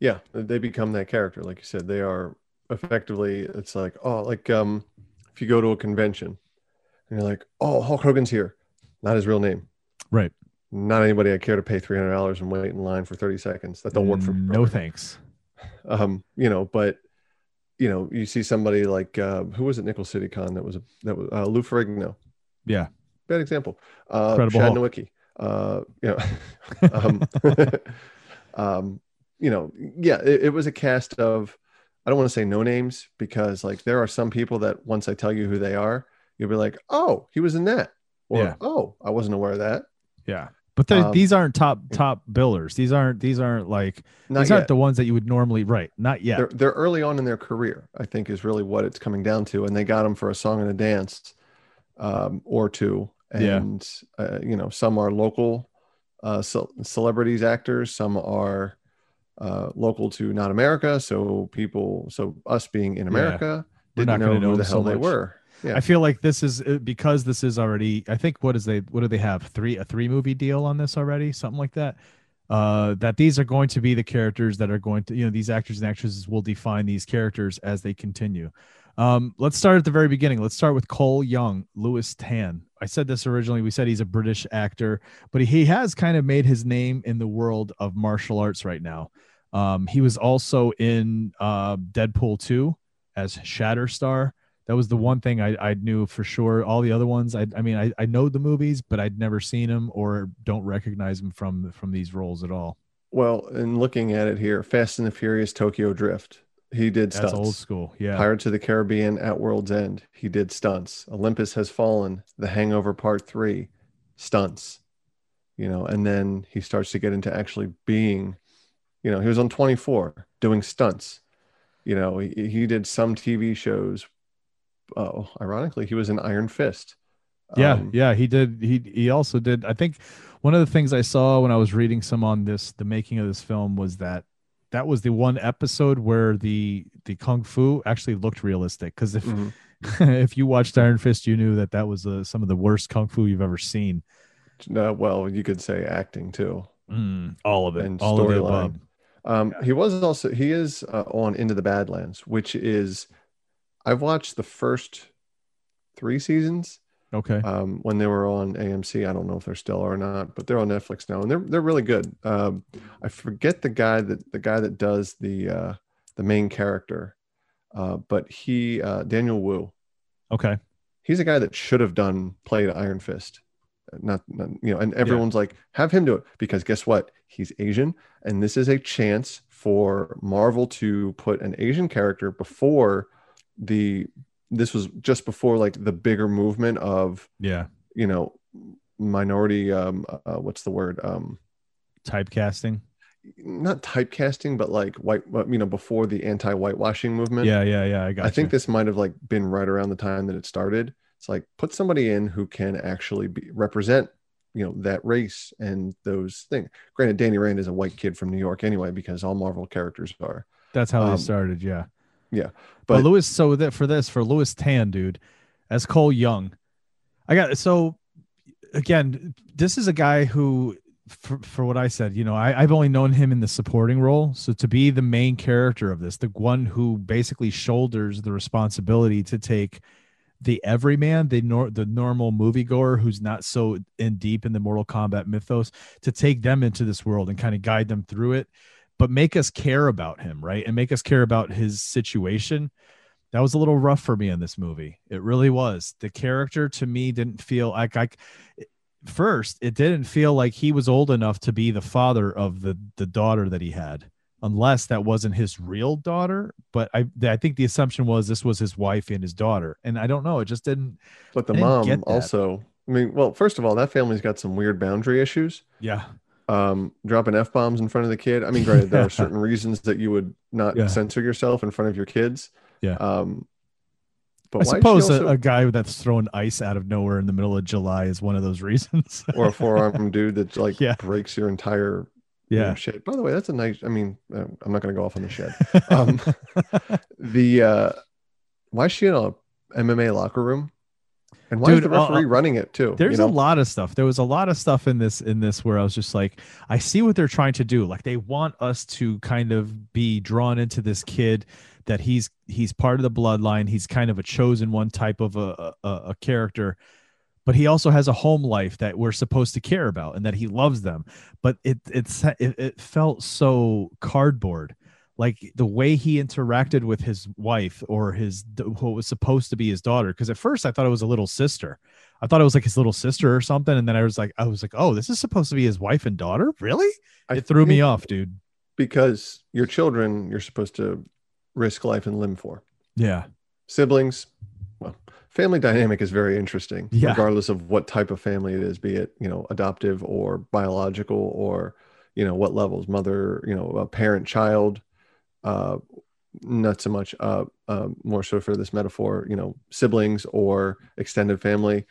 Yeah, they become that character. Like you said, they are effectively. It's like oh, like um, if you go to a convention and you're like, oh, Hulk Hogan's here, not his real name, right not anybody I care to pay three hundred dollars and wait in line for thirty seconds. That don't work for me. no thanks um, you know, but you know, you see somebody like uh, who was it? Nickel City Con that was a that was uh, Lou Ferrigno. yeah Bad example. Uh, Incredible Hulk. Nowicki. Uh, you know, um, um, you know, yeah, it, it was a cast of. I don't want to say no names because like there are some people that once I tell you who they are, you'll be like, oh, he was in that, or Yeah. oh, I wasn't aware of that. Yeah. But Um, these aren't top top billers. These aren't these aren't like these yet. aren't the ones that you would normally write. Not yet. They're they're early on in their career, I think, is really what it's coming down to, and they got them for a song and a dance, um, or two, Yeah. and uh, you know, some are local uh, ce- celebrities, actors, some are uh, local to not America, so people, so us being in America, We're didn't not know know who the them so hell they were. Yeah, I feel like this is uh, because this is already I think what is they what do they have? Three a three movie deal on this already? Something like that. Uh that these are going to be the characters that are going to you know these actors and actresses will define these characters as they continue. Um, let's start at the very beginning. Let's start with Cole Young, Lewis Tan. I said this originally. We said he's a British actor, but he has kind of made his name in the world of martial arts right now. Um, he was also in uh, Deadpool 2 as Shatterstar. That was the one thing I, I knew for sure. All the other ones, I, I mean, I, I know the movies, but I'd never seen him or don't recognize him from from these roles at all. well, and looking at it here, Fast and the Furious, Tokyo Drift, he did stunts. That's old school. Yeah. Pirates of the Caribbean at World's End, he did stunts. Olympus Has Fallen, The Hangover Part 3, stunts. You know, and then he starts to get into actually being, you know, he was on 24 doing stunts. You know, he, he did some TV shows. Oh, ironically, he was in Iron Fist. Yeah, Um, yeah, he did. He he also did. I think one of the things I saw when I was reading some on this, the making of this film, was that that was the one episode where the the kung fu actually looked realistic. Because if Mhm. if you watched Iron Fist, you knew that that was uh, some of the worst kung fu you've ever seen. Uh, well, you could say acting too. Mm, all of it, And all of the storyline. above. Um, He was also he is uh, on Into the Badlands, which is I've watched the first three seasons Okay, um, when they were on AMC. I don't know if they're still or not, but they're on Netflix now, and they're they're really good. Um, I forget the guy that the guy that does the uh, the main character, uh, but he uh, Daniel Wu. okay, He's a guy that should have done played Iron Fist. Not, not you know, and everyone's like, have him do it because guess what? He's Asian, and this is a chance for Marvel to put an Asian character before the. This was just before like the bigger movement of yeah. you know minority um uh, what's the word um Typecasting. not typecasting but like white you know before the anti-whitewashing movement Yeah, yeah, yeah. I got. i think you. this might have like been right around the time that it started it's like put somebody in who can actually be represent you know that race and those things granted danny rand is a white kid from new york anyway because all marvel characters are that's how they um, started. Yeah. Yeah But, but Lewis, so that for this, for Lewis Tan, dude, as Cole Young, I got so again, this is a guy who, for, for what I said, you know, I, I've only known him in the supporting role. So to be the main character of this, the one who basically shoulders the responsibility to take the everyman, the nor- the normal moviegoer who's not so in deep in the Mortal Kombat mythos, to take them into this world and kind of guide them through it, but make us care about him, right? And make us care about his situation. That was a little rough for me in this movie. It really was. The character to me didn't feel like I first, it didn't feel like he was old enough to be the father of the the daughter that he had unless that wasn't his real daughter. But I I think the assumption was this was his wife and his daughter, and I don't know. It just didn't. but the didn't mom also I mean, well, first of all, that family's got some weird boundary issues. Yeah. Um, dropping f bombs in front of the kid. I mean, granted, there are certain reasons that you would not Yeah. censor yourself in front of your kids. Yeah. Um, but I why suppose also- a, a guy that's throwing ice out of nowhere in the middle of July is one of those reasons. or a forearm dude that like Yeah. breaks your entire you know, yeah. shed. By the way, that's a nice. I mean, uh, I'm not going to go off on the shed. Um, the uh, why is she in a MMA locker room? And why is Dude, the uh, referee uh, running it too? There's you a lot of stuff. There was a lot of stuff in this in this where I was just like, I see what they're trying to do. Like they want us to kind of be drawn into this kid that he's he's part of the bloodline. He's kind of a chosen one type of a a, a character, but he also has a home life that we're supposed to care about and that he loves them. But it it's it, it felt so cardboard. Like the way he interacted with his wife or his what was supposed to be his daughter. Because at first I thought it was a little sister. I thought it was like his little sister or something, and then I was like, I was like, oh, this is supposed to be his wife and daughter. Really? I It threw me off, dude. because your children you're supposed to risk life and limb for. Yeah. Siblings, well, family dynamic is very interesting, Yeah. regardless of what type of family it is, be it you know adoptive or biological or you know what levels, mother, you know, a parent, child, uh, not so much, uh, uh, more so for this metaphor, you know, siblings or extended family.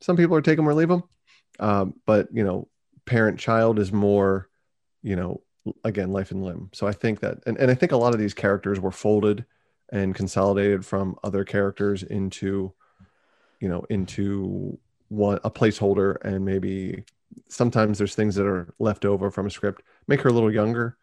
Some people are take them or leave them, um, but you know, parent child is more, you know, again life and limb. So I think that, and, and I think a lot of these characters were folded and consolidated from other characters into you know into one a placeholder and maybe sometimes there's things that are left over from a script make her a little younger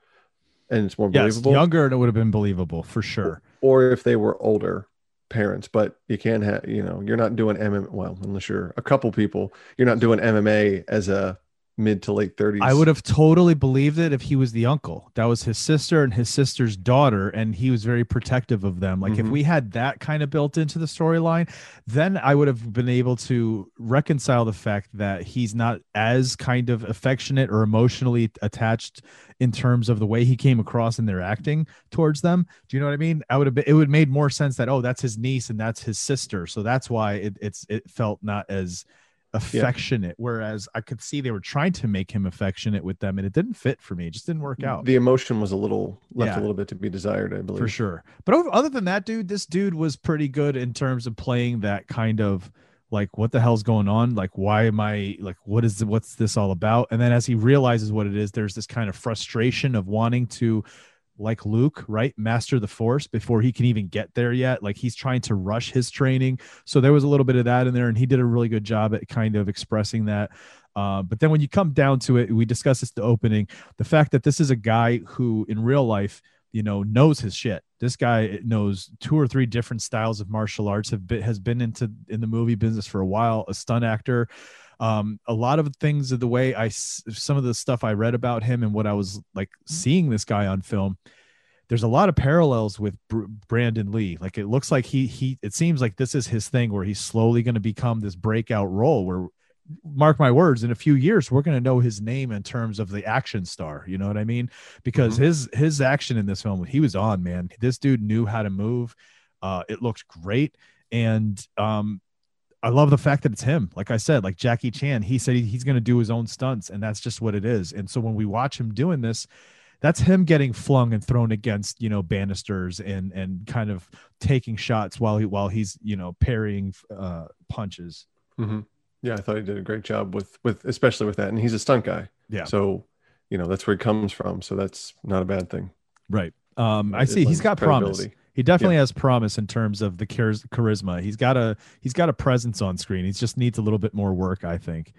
and it's more Yes, believable younger and it would have been believable for sure. or if they were older parents but you can't have you know you're not doing MMA well unless you're a couple people you're not doing MMA as a mid to late 30s I would have totally believed it if he was the uncle. That was his sister and his sister's daughter, and he was very protective of them. Like if Mhm. we had that kind of built into the storyline, then I would have been able to reconcile the fact that he's not as kind of affectionate or emotionally attached in terms of the way he came across in their acting towards them. Do you know what I mean? I would have been, it would have made more sense that oh, that's his niece and that's his sister, so that's why it, it's it felt not as affectionate whereas i could see they were trying to make him affectionate with them and it didn't fit for me. It just didn't work mm, out. the emotion was a little left Yeah. a little bit to be desired i believe. for sure. But other than that dude this dude was pretty good in terms of playing that kind of like what the hell's going on? Like why am i like what is what's this all about? And then as he realizes what it is there's this kind of frustration of wanting to like Luke, right? Master the force before he can even get there yet. Like he's trying to rush his training. So there was a little bit of that in there, and he did a really good job at kind of expressing that. Uh, but then when you come down to it, we discussed this the opening the fact that this is a guy who in real life, you know, knows his shit. This guy knows two or three different styles of martial arts, have been, has been into in the movie business for a while, a stunt actor um a lot of things of the way I some of the stuff i read about him and what i was like seeing this guy on film there's a lot of parallels with Br- brandon lee. Like it looks like he he it seems like this is his thing where he's slowly going to become this breakout role where mark my words in a few years we're going to know his name in terms of the action star you know what i mean? Because his his action in this film he was on man. This dude knew how to move. Uh it looked great. And um I love the fact that it's him. Like I said, like Jackie Chan, he said he's going to do his own stunts, and that's just what it is. And so when we watch him doing this, that's him getting flung and thrown against you know banisters and and kind of taking shots while he while he's you know parrying uh, punches. hmm Yeah, I thought he did a great job with with especially with that, and he's a stunt guy. Yeah. So, you know, that's where he comes from. So that's not a bad thing. Right. Um, I see. He's got promise. He definitely has promise in terms of the charisma. He's got a he's got a presence on screen. He just needs a little bit more work, I think.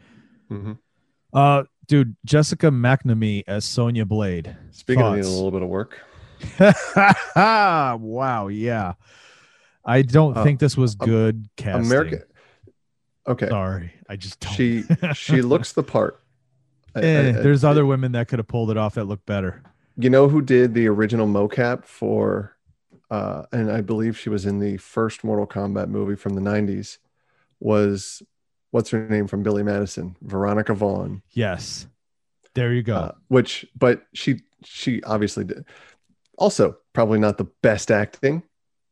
hmm Uh, dude, Jessica McNamee as Sonya Blade. Speaking of needing a little bit of work, wow, yeah. I don't Uh, think this was good casting. America. Okay, Sorry, I just don't. she she looks the part. I- Eh, I- I- there's other women that could have pulled it off that look better. You know who did the original mocap for, uh, and I believe she was in the first Mortal Kombat movie from the '90s. Was what's her name from Billy Madison? Veronica Vaughn. Yes, there you go. uh, which but she she obviously did also probably not the best acting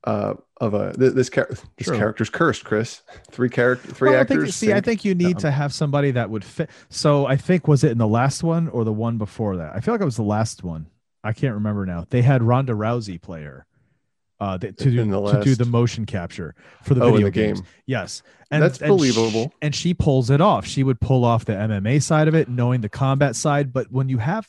uh, of a th- this char- this Sure. character's cursed. Chris, three character, three Well, I actors. think, see, I think you need Um, to have somebody that would fit. So I think was it in the last one or the one before that? I feel like it was the last one. I can't remember now. They had Ronda Rousey play her. Uh, to do the to do the motion capture for the Oh, video the games. game. Yes, and That's sh- believable. and she pulls it off. She would pull off the MMA side of it, knowing the combat side. But when you have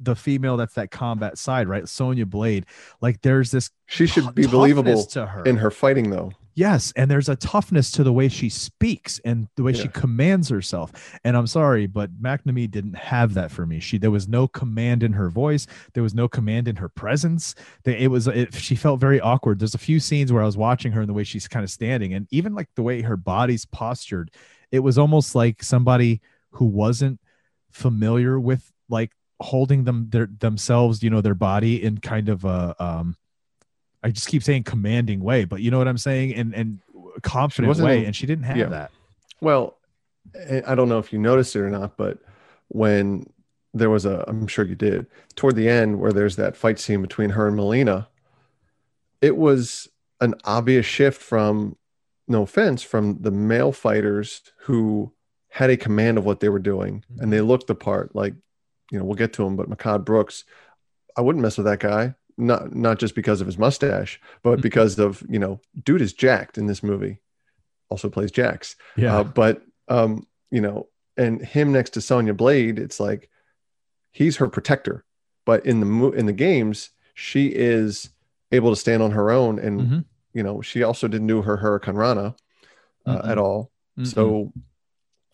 the female that's that combat side, right, Sonya Blade, like there's this She should be believable to her in her fighting, though. Yes, and there's a toughness to the way she speaks and the way she commands herself. And I'm sorry, but McNamee didn't have that for me. She there was no command in her voice. There was no command in her presence. They, it was it, she felt very awkward. There's a few scenes where I was watching her and the way she's kind of standing, and even like the way her body's postured. It was almost like somebody who wasn't familiar with like holding them their themselves, you know, their body in kind of a um I just keep saying commanding way, but you know what I'm saying, and and confident way, in- and she didn't have yeah. that. Well, I I don't know if you noticed it or not, but when there was a, I'm sure you did, toward the end where there's that fight scene between her and Mileena, it was an obvious shift from, no offense, from the male fighters who had a command of what they were doing and mm-hmm. they looked the part. Like, you know, we'll get to him, but Mehcad Brooks, I wouldn't mess with that guy. Not not just because of his mustache, but Mhm. because of you know, dude is jacked in this movie. Also plays Jax. Yeah, Uh, but um, you know, and him next to Sonya Blade, it's like he's her protector. But in the mo- in the games, she is able to stand on her own, and Mhm. you know, she also didn't do her Hurricanrana uh, at all. Mm-mm. So,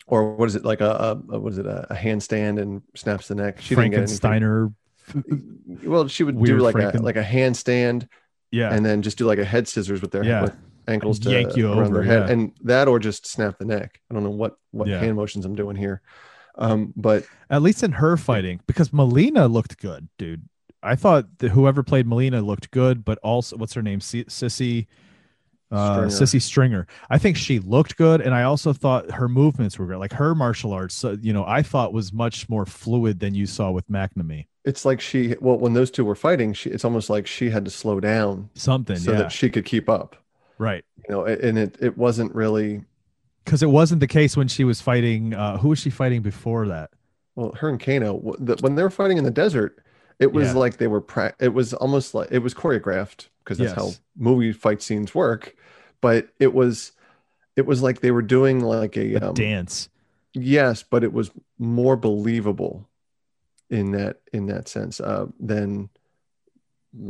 or what is it like a, a, what is it a, handstand and snaps the neck? She didn't get. Frankensteiner. Well, she would do like Franken- a like a handstand Yeah, and then just do like a head scissors with their Yeah. with ankles to Yank you around over, their head, yeah. and that or just snap the neck. I don't know what what Yeah. hand motions I'm doing here, um, but at least in her fighting, because Mileena looked good, dude. I thought that whoever played Mileena looked good, but also what's her name, C- Sisi, uh, Stringer. Sisi Stringer. I think she looked good, and I also thought her movements were good. Like her martial arts, uh, you know, I thought was much more fluid than you saw with McNamee. it's like she well when those two were fighting, she it's almost like she had to slow down Something, so yeah, that she could keep up. right. You know, and it it wasn't really Because it wasn't the case when she was fighting. Uh, who was she fighting before that? well her and Kano when they were fighting in the desert. It was Yeah. like they were pra- it was almost like it was choreographed because that's how movie fight scenes work, but it was it was like they were doing like a A um, dance. Yes, but it was more believable in that in that sense uh, than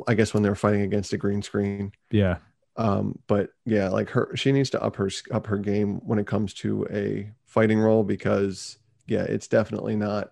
I guess when they were fighting against a green screen. Yeah. Um, but yeah, like her, she needs to up her up her game when it comes to a fighting role because yeah, it's definitely not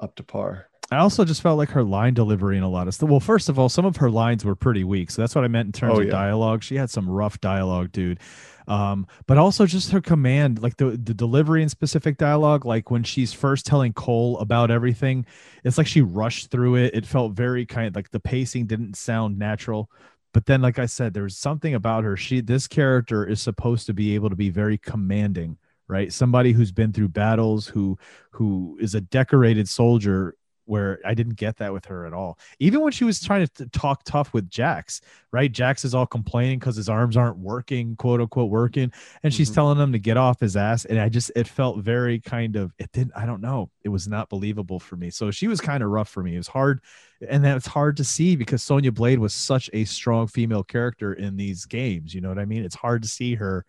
up to par. I also just felt like her line delivery in a lot of stuff. Well, first of all, some of her lines were pretty weak. So that's what I meant in terms Oh, of yeah. dialogue. She had some rough dialogue, dude. Um, but also just her command, like the, the delivery in specific dialogue, like when she's first telling Cole about everything, it's like she rushed through it. It felt very kind of like the pacing didn't sound natural. But then, like I said, there's something about her. She this character is supposed to be able to be very commanding, right? Somebody who's been through battles, who who is a decorated soldier where I didn't get that with her at all. Even when she was trying to t- talk tough with Jax, right? Jax is all complaining because his arms aren't working, quote unquote, working, and she's Mhm. telling him to get off his ass. And I just, it felt very kind of, it didn't, I don't know, it was not believable for me. So she was kind of rough for me. It was hard, and that's hard to see because Sonya Blade was such a strong female character in these games. You know what I mean? It's hard to see her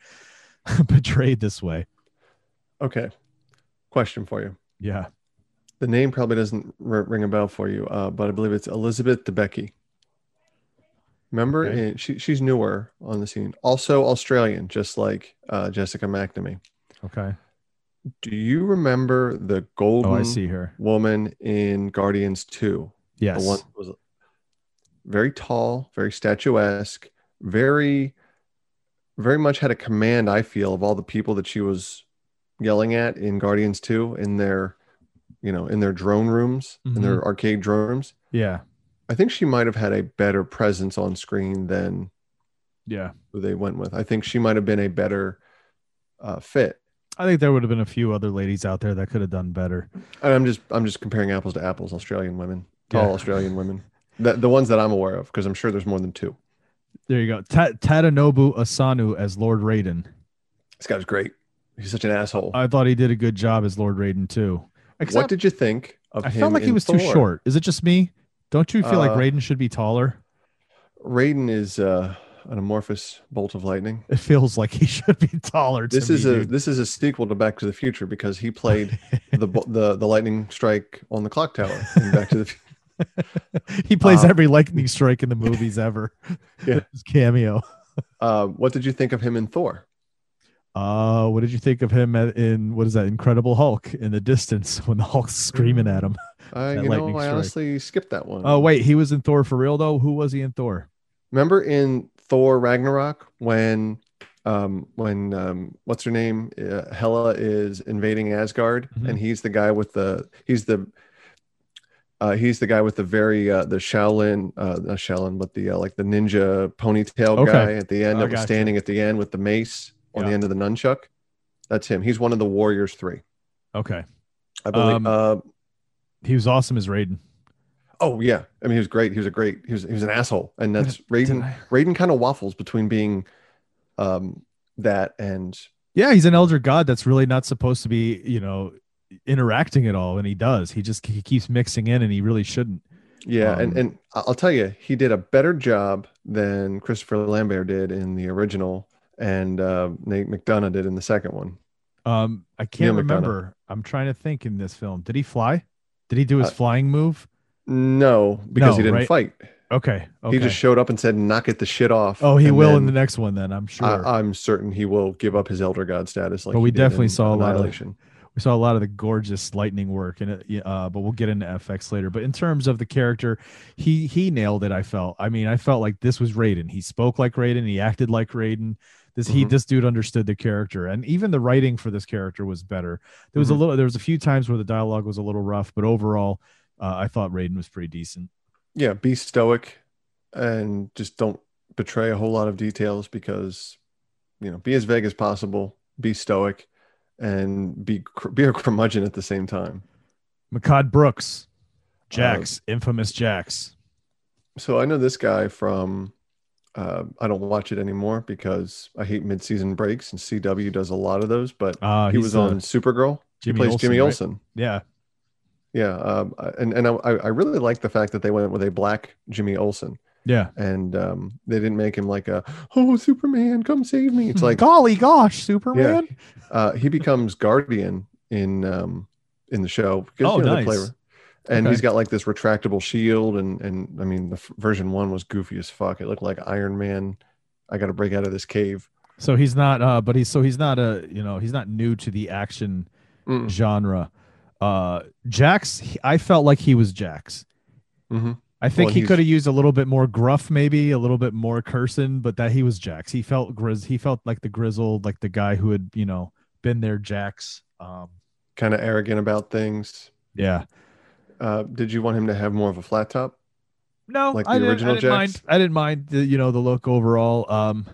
betrayed this way. Okay, question for you. Yeah. The name probably doesn't r- ring a bell for you, uh, but I believe it's Elizabeth Debicki. Remember, Okay. And she, she's newer on the scene. Also Australian, just like uh, Jessica McNamee. Okay. Do you remember the golden? Oh, I see her. woman in Guardians 2? Yes. The one was very tall, very statuesque, very, very much had a command, I feel, of all the people that she was yelling at in Guardians 2 in their, you know, in their drone rooms, in their arcade drone rooms. Yeah. I think she might have had a better presence on screen than Yeah. who they went with. I think she might have been a better uh, fit. I think there would have been a few other ladies out there that could have done better. And I'm just I'm just comparing apples to apples. Australian women, tall Yeah. Australian women, the the ones that I'm aware of, because I'm sure there's more than two. There you go. Ta- Tadanobu Asano as Lord Raiden. This guy's great. He's such an asshole. I thought he did a good job as Lord Raiden too. What did you think of I him? felt like he was too short. Is it just me? Don't you feel like Uh, Raiden should be taller? Raiden is uh, an amorphous bolt of lightning. It feels like he should be taller. To This me, is a dude. this is a sequel to Back to the Future because he played the the the lightning strike on the clock tower in Back to the Future. he plays uh, every lightning strike in the movies ever. Yeah. His cameo. Uh, what did you think of him in Thor? Uh, what did you think of him in what is that? Incredible Hulk in the distance when the Hulk's screaming at him. I That you know I strike. honestly skipped that one. Oh wait, he was in Thor for real though. Who was he in Thor? Remember in Thor Ragnarok when um when um what's her name uh, Hela is invading Asgard Mhm. and he's the guy with the he's the uh he's the guy with the very uh the Shaolin uh not Shaolin but the uh, like the ninja ponytail Okay. guy at the end that was standing at the end with the mace on the end of the nunchuck. That's him. He's one of the Warriors 3. Okay, I believe Um, uh he was awesome as Raiden. Oh yeah, I mean he was great. He was a great. He was he was an asshole, and that's Raiden. I- Raiden kind of waffles between being, um, that and Yeah, he's an elder god that's really not supposed to be, you know, interacting at all, and he does. He just he keeps mixing in, and he really shouldn't. yeah, and Um, and I- I'll tell you, he did a better job than Christopher Lambert did in the original, and uh, Nate McDonough did in the second one. Um, I can't Neal McDonough. remember. I'm trying to think in this film. Did he fly? Did he do his Uh, flying move? No, because No, he didn't right? fight. Okay. Okay. He just showed up and said, "Knock it the shit off." oh, he will in the next one. Then I'm sure. I, I'm certain he will give up his elder god status. Like But we definitely saw a lot of- we saw a lot of the gorgeous lightning work and yeah, uh, but we'll get into fx later but in terms of the character he he nailed it i felt i mean i felt like this was raiden he spoke like raiden he acted like raiden this he Mhm. this dude understood the character and even the writing for this character was better there was a Mhm. little there was a few times where the dialogue was a little rough but overall uh, i thought raiden was pretty decent yeah be stoic and just don't betray a whole lot of details because you know be as vague as possible be stoic and be be a curmudgeon at the same time Mehcad brooks Uh, jax infamous jax so i know this guy from uh, i don't watch it anymore because i hate mid-season breaks and cw does a lot of those but uh he was on supergirl. He plays Olsen, jimmy right? olsen yeah. Yeah um, and and I, I really like the fact that they went with a black jimmy olsen. Yeah. And um, they didn't make him like a oh superman come save me. It's like golly gosh superman. Uh, he becomes guardian in um, in the show. Because Oh, you know, they nice. And Okay. he's got like this retractable shield and and I mean the f- version one was goofy as fuck. It looked like Iron Man. I got to break out of this cave. So he's not, uh, but he's so he's not a, you know, he's not new to the action Mm. genre. Uh, Jax, he- I felt like he was Jax. hmm I think Well, he could have used a little bit more gruff, maybe a little bit more cursing, but that he was Jax. He felt grizz. He felt like the grizzled, like the guy who had, you know, been there, Jax. Um, Kind of arrogant about things. yeah. Uh, did you want him to have more of a flat top? No, Like I the didn't, original I didn't mind. I didn't mind the, you know, the look overall. Um,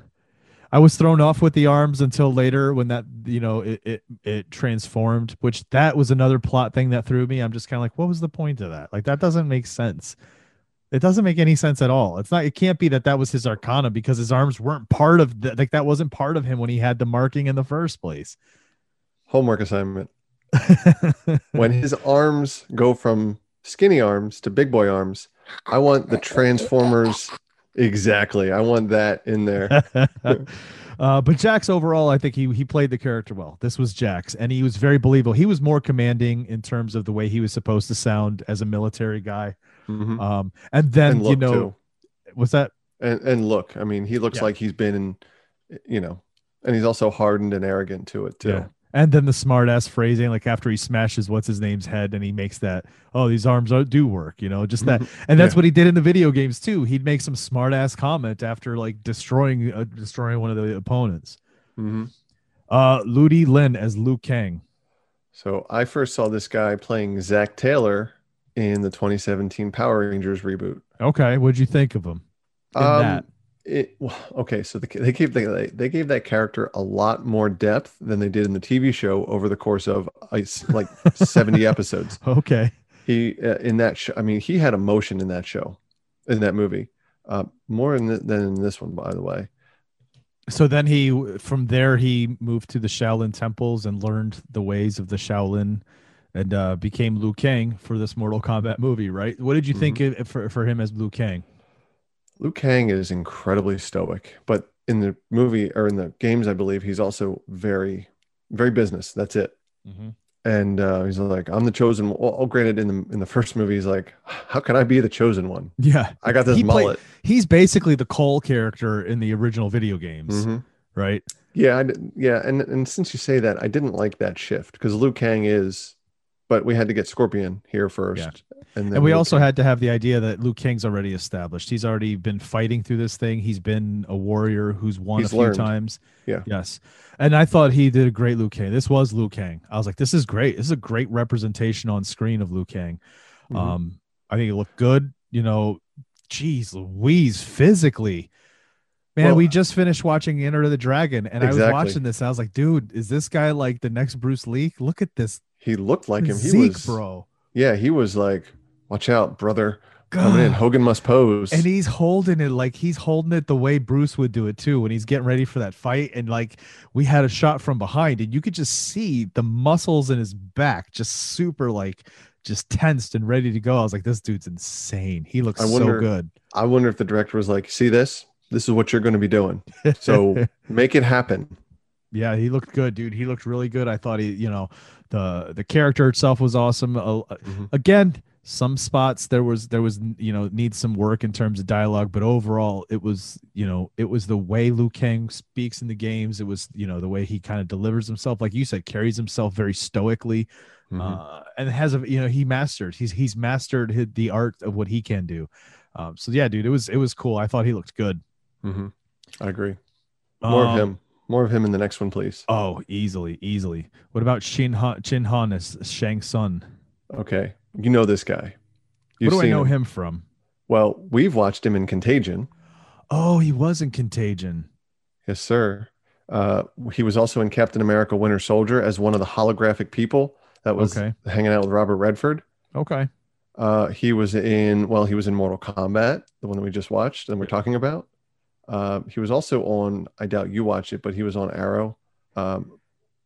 I was thrown off with the arms until later when that, you know, it it, it transformed, which that was another plot thing that threw me. I'm just kind of like, what was the point of that? Like that doesn't make sense. It doesn't make any sense at all. It's not. It can't be that that was his arcana because his arms weren't part of like that wasn't part of him when he had the marking in the first place. Homework assignment. When his arms go from skinny arms to big boy arms, I want the Transformers. Exactly. I want that in there. uh, but Jax overall, I think he he played the character well. This was Jax, and he was very believable. He was more commanding in terms of the way he was supposed to sound as a military guy. Mhm. Um, and then and you know, too. was that And and look, I mean, he looks Yeah. like he's been in, you know, and he's also hardened and arrogant to it too. Yeah. And then the smart ass phrasing, like after he smashes what's his name's head, and he makes that, oh, these arms are, do work, you know, just that, and that's Yeah. what he did in the video games too. He'd make some smart ass comment after like destroying uh, destroying one of the opponents. hmm Uh, Ludi Lin as Liu Kang. So I first saw this guy playing Zach Taylor in the 2017 Power Rangers reboot. Okay, what'd you think of him? Um, that? It, well, okay, so the, they gave they, they gave that character a lot more depth than they did in the TV show over the course of like 70 episodes. Okay. He uh, in that show, I mean, he had emotion in that show, in that movie. Uh, more in the, than in this one, by the way. So then he, from there, he moved to the Shaolin temples and learned the ways of the Shaolin, and uh, became Liu Kang for this Mortal Kombat movie. Right? What did you think of, for for him as Liu Kang? Liu Kang is incredibly stoic, but in the movie or in the games, I believe he's also very, very business. That's it. And uh, he's like, "I'm the chosen." one." Well, granted, in the in the first movie, he's like, "How can I be the chosen one? Yeah, I got this He played- mullet." he's basically the Cole character in the original video games, Mhm. right? Yeah, I, yeah, and and since you say that, I didn't like that shift because Liu Kang is, but we had to get Scorpion here first, Yeah. and then And we Liu also Kang. had to have the idea that Liu Kang's already established. He's already been fighting through this thing. He's been a warrior who's won He's a few learned. times. Yeah. Yes. And I thought he did a great Liu Kang. This was Liu Kang. I was like, this is great. This is a great representation on screen of Liu Kang. Mhm. Um, I think it looked good. You know, geez, Louise, physically. Man, Well, we just finished watching Enter the Dragon, and I was watching this. I was like, dude, is this guy like the next Bruce Lee? Look at this he looked like him. He was, bro. yeah, he was like, "Watch out, brother, coming in. Hogan must pose." and he's holding it like he's holding it the way Bruce would do it too when he's getting ready for that fight. And like we had a shot from behind, and you could just see the muscles in his back just super like just tensed and ready to go. I was like, this dude's insane. He looks I wonder- so good. I wonder if the director was like, "See this? This is what you're going to be doing. So make it happen." yeah, he looked good, dude. He looked really good. I thought he, you know, the the character itself was awesome. Uh, uh, Mhm. Again, some spots there was there was you know needs some work in terms of dialogue, but overall it was you know it was the way Liu Kang speaks in the games. It was you know the way he kind of delivers himself, like you said, carries himself very stoically, Mhm. uh, and has a you know he mastered he's he's mastered hi- the art of what he can do. Um, so yeah, dude, it was it was cool. I thought he looked good. Mhm. I agree. More Um, of him. More of him in the next one, please. Oh, easily, easily. What about Shin Han, Chin Han as Shang Tsung? Okay, you know this guy. You've what do I know him from? Well, we've watched him in Contagion. Oh, he was in Contagion. Yes, sir. Uh, he was also in Captain America: Winter Soldier as one of the holographic people that was Okay. hanging out with Robert Redford. Okay. Uh, he was in well, he was in Mortal Kombat, the one that we just watched and we're talking about. Uh, he was also on. I doubt you watched it, but he was on Arrow, um,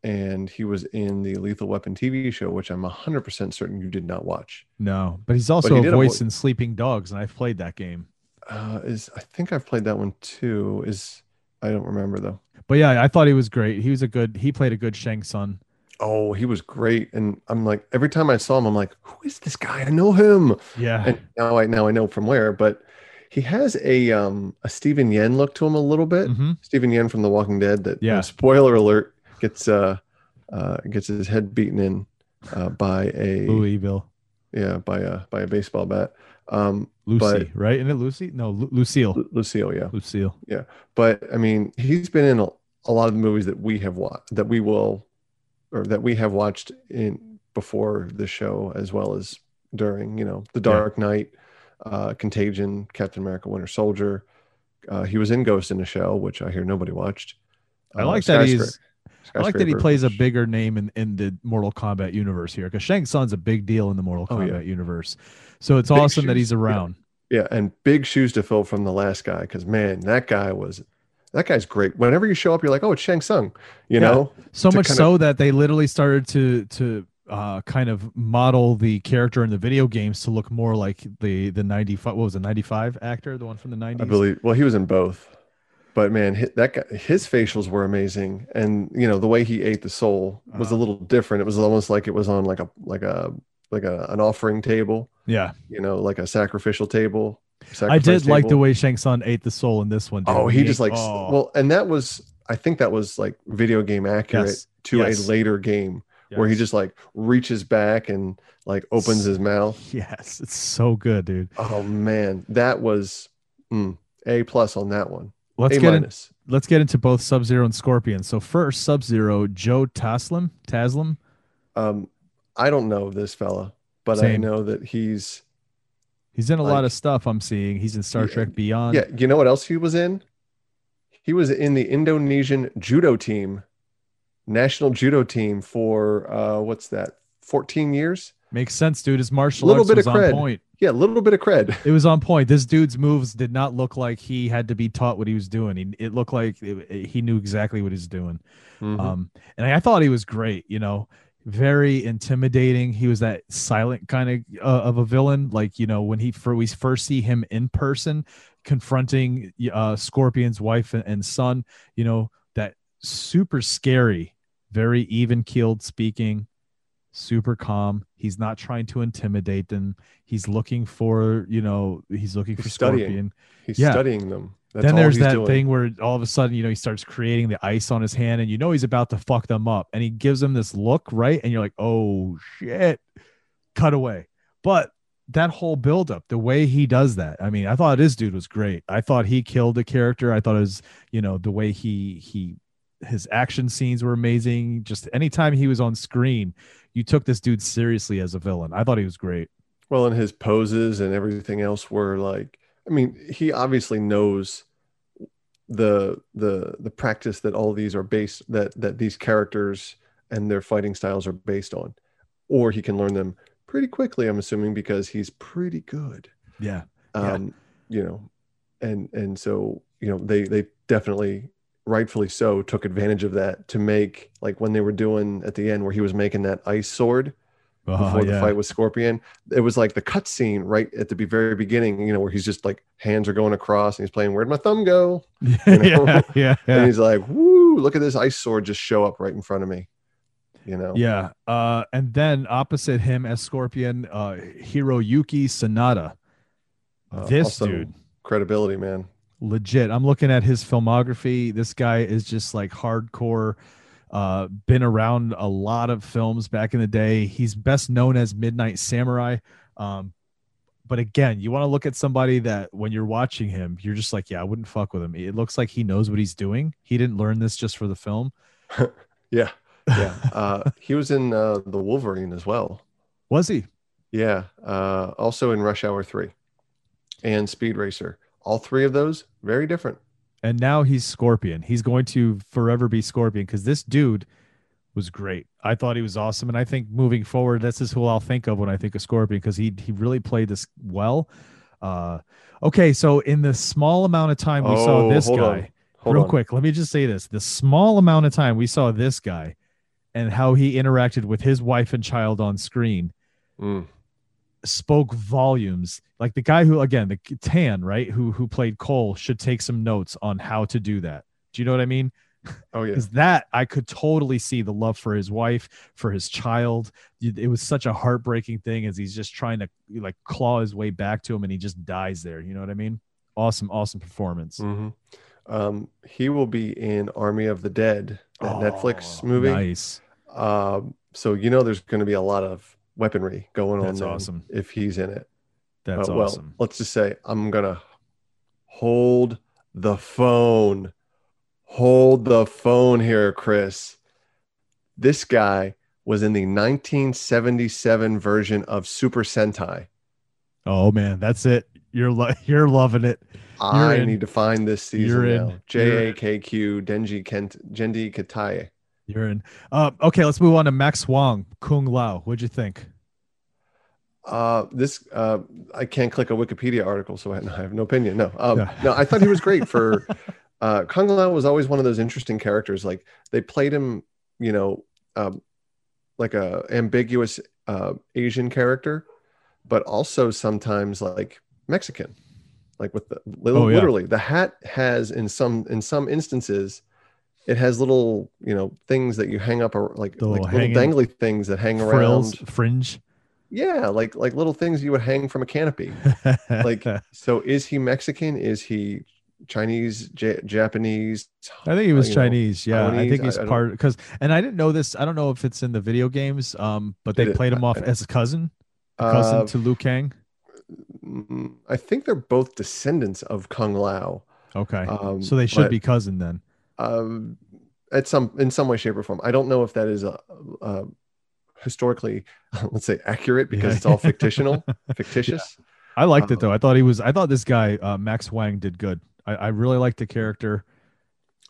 and he was in the Lethal Weapon TV show, which I'm 100 percent certain you did not watch. No, but he's also he a did a voice in Sleeping Dogs, and I've played that game. Uh, is I think I've played that one too. Is I don't remember though. But yeah, I thought he was great. He was a good. He played a good Shang Tsung. Oh, he was great, and I'm like every time I saw him, I'm like, who is this guy? I know him. Yeah. and now I now I know from where, but he has a um a Steven Yeun look to him a little bit. hmm Steven Yeun from The Walking Dead. That you know, Yeah. spoiler alert gets uh uh gets his head beaten in uh by a Louisville. yeah by a by a baseball bat. Um, Lucy, But- right? Isn't it Lucy? No, Lu- Lucille. Lu- Lucille, yeah. Lucille. Yeah, but I mean, he's been in a, a lot of the movies that we have watched that we will or that we have watched in before the show as well as during. You know, The Dark Knight, uh, Contagion, Captain America: Winter Soldier. Uh, he was in Ghost in the Shell, which I hear nobody watched. I Uh, like that he's. I like that he plays a bigger name in, in the Mortal Kombat universe here because Shang Tsung's a big deal in the Mortal Oh, Kombat yeah. universe. So it's Big awesome that he's around. Yeah, and big shoes to fill from the last guy because man, that guy was that guy's great. Whenever you show up, you're like, oh, it's Shang Tsung, you Yeah. know? So much kind of- so that they literally started to to uh, kind of model the character in the video games to look more like the the 95 what was it 95 actor the one from the 90s I believe. Well, he was in both, but man, hi- that guy, his facials were amazing, and you know the way he ate the soul was a Uh-huh. little different. It was almost like it was on like a like a like a an offering table, yeah you know, like a sacrificial table. I did like the way Shang Tsung ate the soul in this one dude. Oh, When he just ate- like oh, well, and that was I think that was like video game accurate Yes. to Yes. a later game where he just like reaches back and like opens his mouth. yes it's so good dude Oh man, that was mm, a plus on that one. let's a get in, minus. let's get into both Sub Zero and Scorpion so first Sub Zero Joe Taslim Taslim Um, I don't know this fella, but I know that he's he's in a lot of stuff I'm seeing he's in Star Yeah, Trek Beyond yeah. You know what else he was in? He was in the Indonesian judo team, national judo team for uh, what's that? Fourteen years. Makes sense, dude. His martial Little arts bit was of on cred. point. Yeah, a little bit of cred. It was on point. This dude's moves did not look like he had to be taught what he was doing. He, it looked like it- it- he knew exactly what he's doing. Mhm. Um, and I, thought he was great. You know, very intimidating. He was that silent kind of uh, of a villain. Like you know, when he for we first see him in person confronting uh, Scorpion's wife and, and son. You know, that super scary, very even keeled speaking, super calm. He's not trying to intimidate them. He's looking for you know he's looking He's for studying. Scorpion He's Yeah. studying them. That's then there's that doing. thing where all of a sudden, you know, he starts creating the ice on his hand and you know he's about to fuck them up. And he gives them this look, right? And you're like, oh shit. Cut away. But that whole buildup, the way he does that, I mean, I thought this dude was great. I thought he killed the character. I thought it was, you know, the way he he his action scenes were amazing. Just anytime he was on screen, you took this dude seriously as a villain. I thought he was great. Well, and his poses and everything else were like, I mean, he obviously knows the the the practice that all these are based that that these characters and their fighting styles are based on, or he can learn them pretty quickly. I'm assuming because he's pretty good. Yeah. Yeah. Um, you know, and and so you know they they definitely rightfully so took advantage of that to make like when they were doing at the end where he was making that ice sword before Oh, the fight with Scorpion. It was like the cut scene right at the very beginning, you know, where he's just like hands are going across and he's playing Where'd my thumb go? you know? yeah, yeah, And he's like, Woo, look at this ice sword just show up right in front of me. You know? Yeah. Uh, and then opposite him as Scorpion, uh, Hiroyuki Sanada. Uh, this dude, Credibility, man. Legit. I'm looking at his filmography. This guy is just like hardcore. Uh, been around a lot of films back in the day. He's best known as Midnight Samurai. Um, but again, you want to look at somebody that when you're watching him, you're just like, yeah, I wouldn't fuck with him. It looks like he knows what he's doing. He didn't learn this just for the film. Yeah. Yeah. uh, he was in uh, the Wolverine as well. Was he? Yeah. Uh, also in Rush Hour 3 and Speed Racer. All three of those, very different. and now he's Scorpion. He's going to forever be Scorpion because this dude was great. I thought he was awesome, and I think moving forward, this is who I'll think of when I think of Scorpion because he he really played this well. Uh, okay, so in the small amount of time we saw Oh, this guy, real on. quick, let me just say this: the small amount of time we saw this guy and how he interacted with his wife and child on screen Mm. Spoke volumes. Like the guy who, again, the Tan, right, who who played Cole, should take some notes on how to do that. Do you know what I mean? Oh, yeah. Because that I could totally see the love for his wife, for his child. It was such a heartbreaking thing as he's just trying to like claw his way back to him, and he just dies there. You know what I mean? Awesome, awesome performance. hmm Um, he will be in Army of the Dead, that Netflix Oh, movie. Nice. Um, so you know there's going to be a lot of weaponry going That's on then awesome. if he's in it. That's Uh, well, awesome. let's just say I'm gonna hold the phone. Hold the phone here, Chris. This guy was in the 1977 version of Super Sentai. Oh man, that's it. You're lo- you're loving it. I in. need to find this season You're now. You're. J A K Q Denji Kent Jendi Kataye. You're in. Uh, okay, let's move on to Max Huang, Kung Lao. What'd you think? Uh, this uh, I can't click a Wikipedia article, so I, have no opinion. No, um, Yeah. no, I thought he was great for. Uh, Kung Lao was always one of those interesting characters. Like they played him, you know, um, like a ambiguous uh, Asian character, but also sometimes like Mexican. Like with the Oh, yeah. literally, the hat has in some in some instances, it has little you know things that you hang up or like The like little little dangly things that hang Frills, around. fringe. Yeah, like like little things you would hang from a canopy. Like, so is he Mexican? Is he Chinese, J- Japanese? I think he was know, Chinese. Yeah, I think he's I- part because, and I didn't know this. I don't know if it's in the video games, um, but they played him off I- as a cousin, a cousin Uh, to Liu Kang. mm, I think they're both descendants of Kung Lao. Okay, um, so they should but- be cousin then. Um, at some in some way, shape, or form. I don't know if that is a, a historically, let's say, accurate because Yeah. it's all fictional, fictitious. I liked it um, though. I thought he was. I thought this guy uh, Max Huang did good. I, I really liked the character.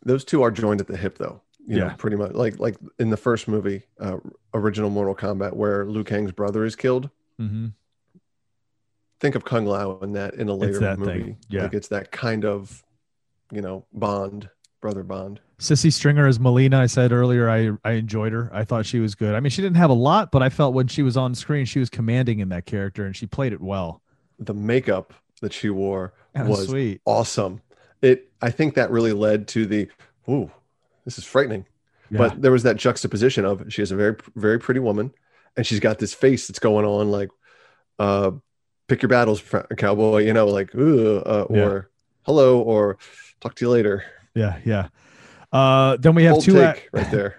Those two are joined at the hip, though. you know, Yeah. pretty much like like in the first movie, uh, original Mortal Kombat, where Liu Kang's brother is killed. Mm-hmm. Think of Kung Lao in that in a later movie. thing, yeah. like it's that kind of, you know, bond, brother bond. Sisi Stringer as Mileena. I said earlier, I I enjoyed her. I thought she was good. I mean, she didn't have a lot, but I felt when she was on screen, she was commanding in that character, and she played it well. The makeup that she wore was sweet. awesome. It, I think that really led to the, ooh, this is frightening. Yeah. But there was that juxtaposition of she is a very, very pretty woman, and she's got this face that's going on like, uh, pick your battles, cowboy. You know, like, ooh, uh, Yeah. or hello, or talk to you later. Yeah, yeah. Uh, then we have Bold two. ac- right there.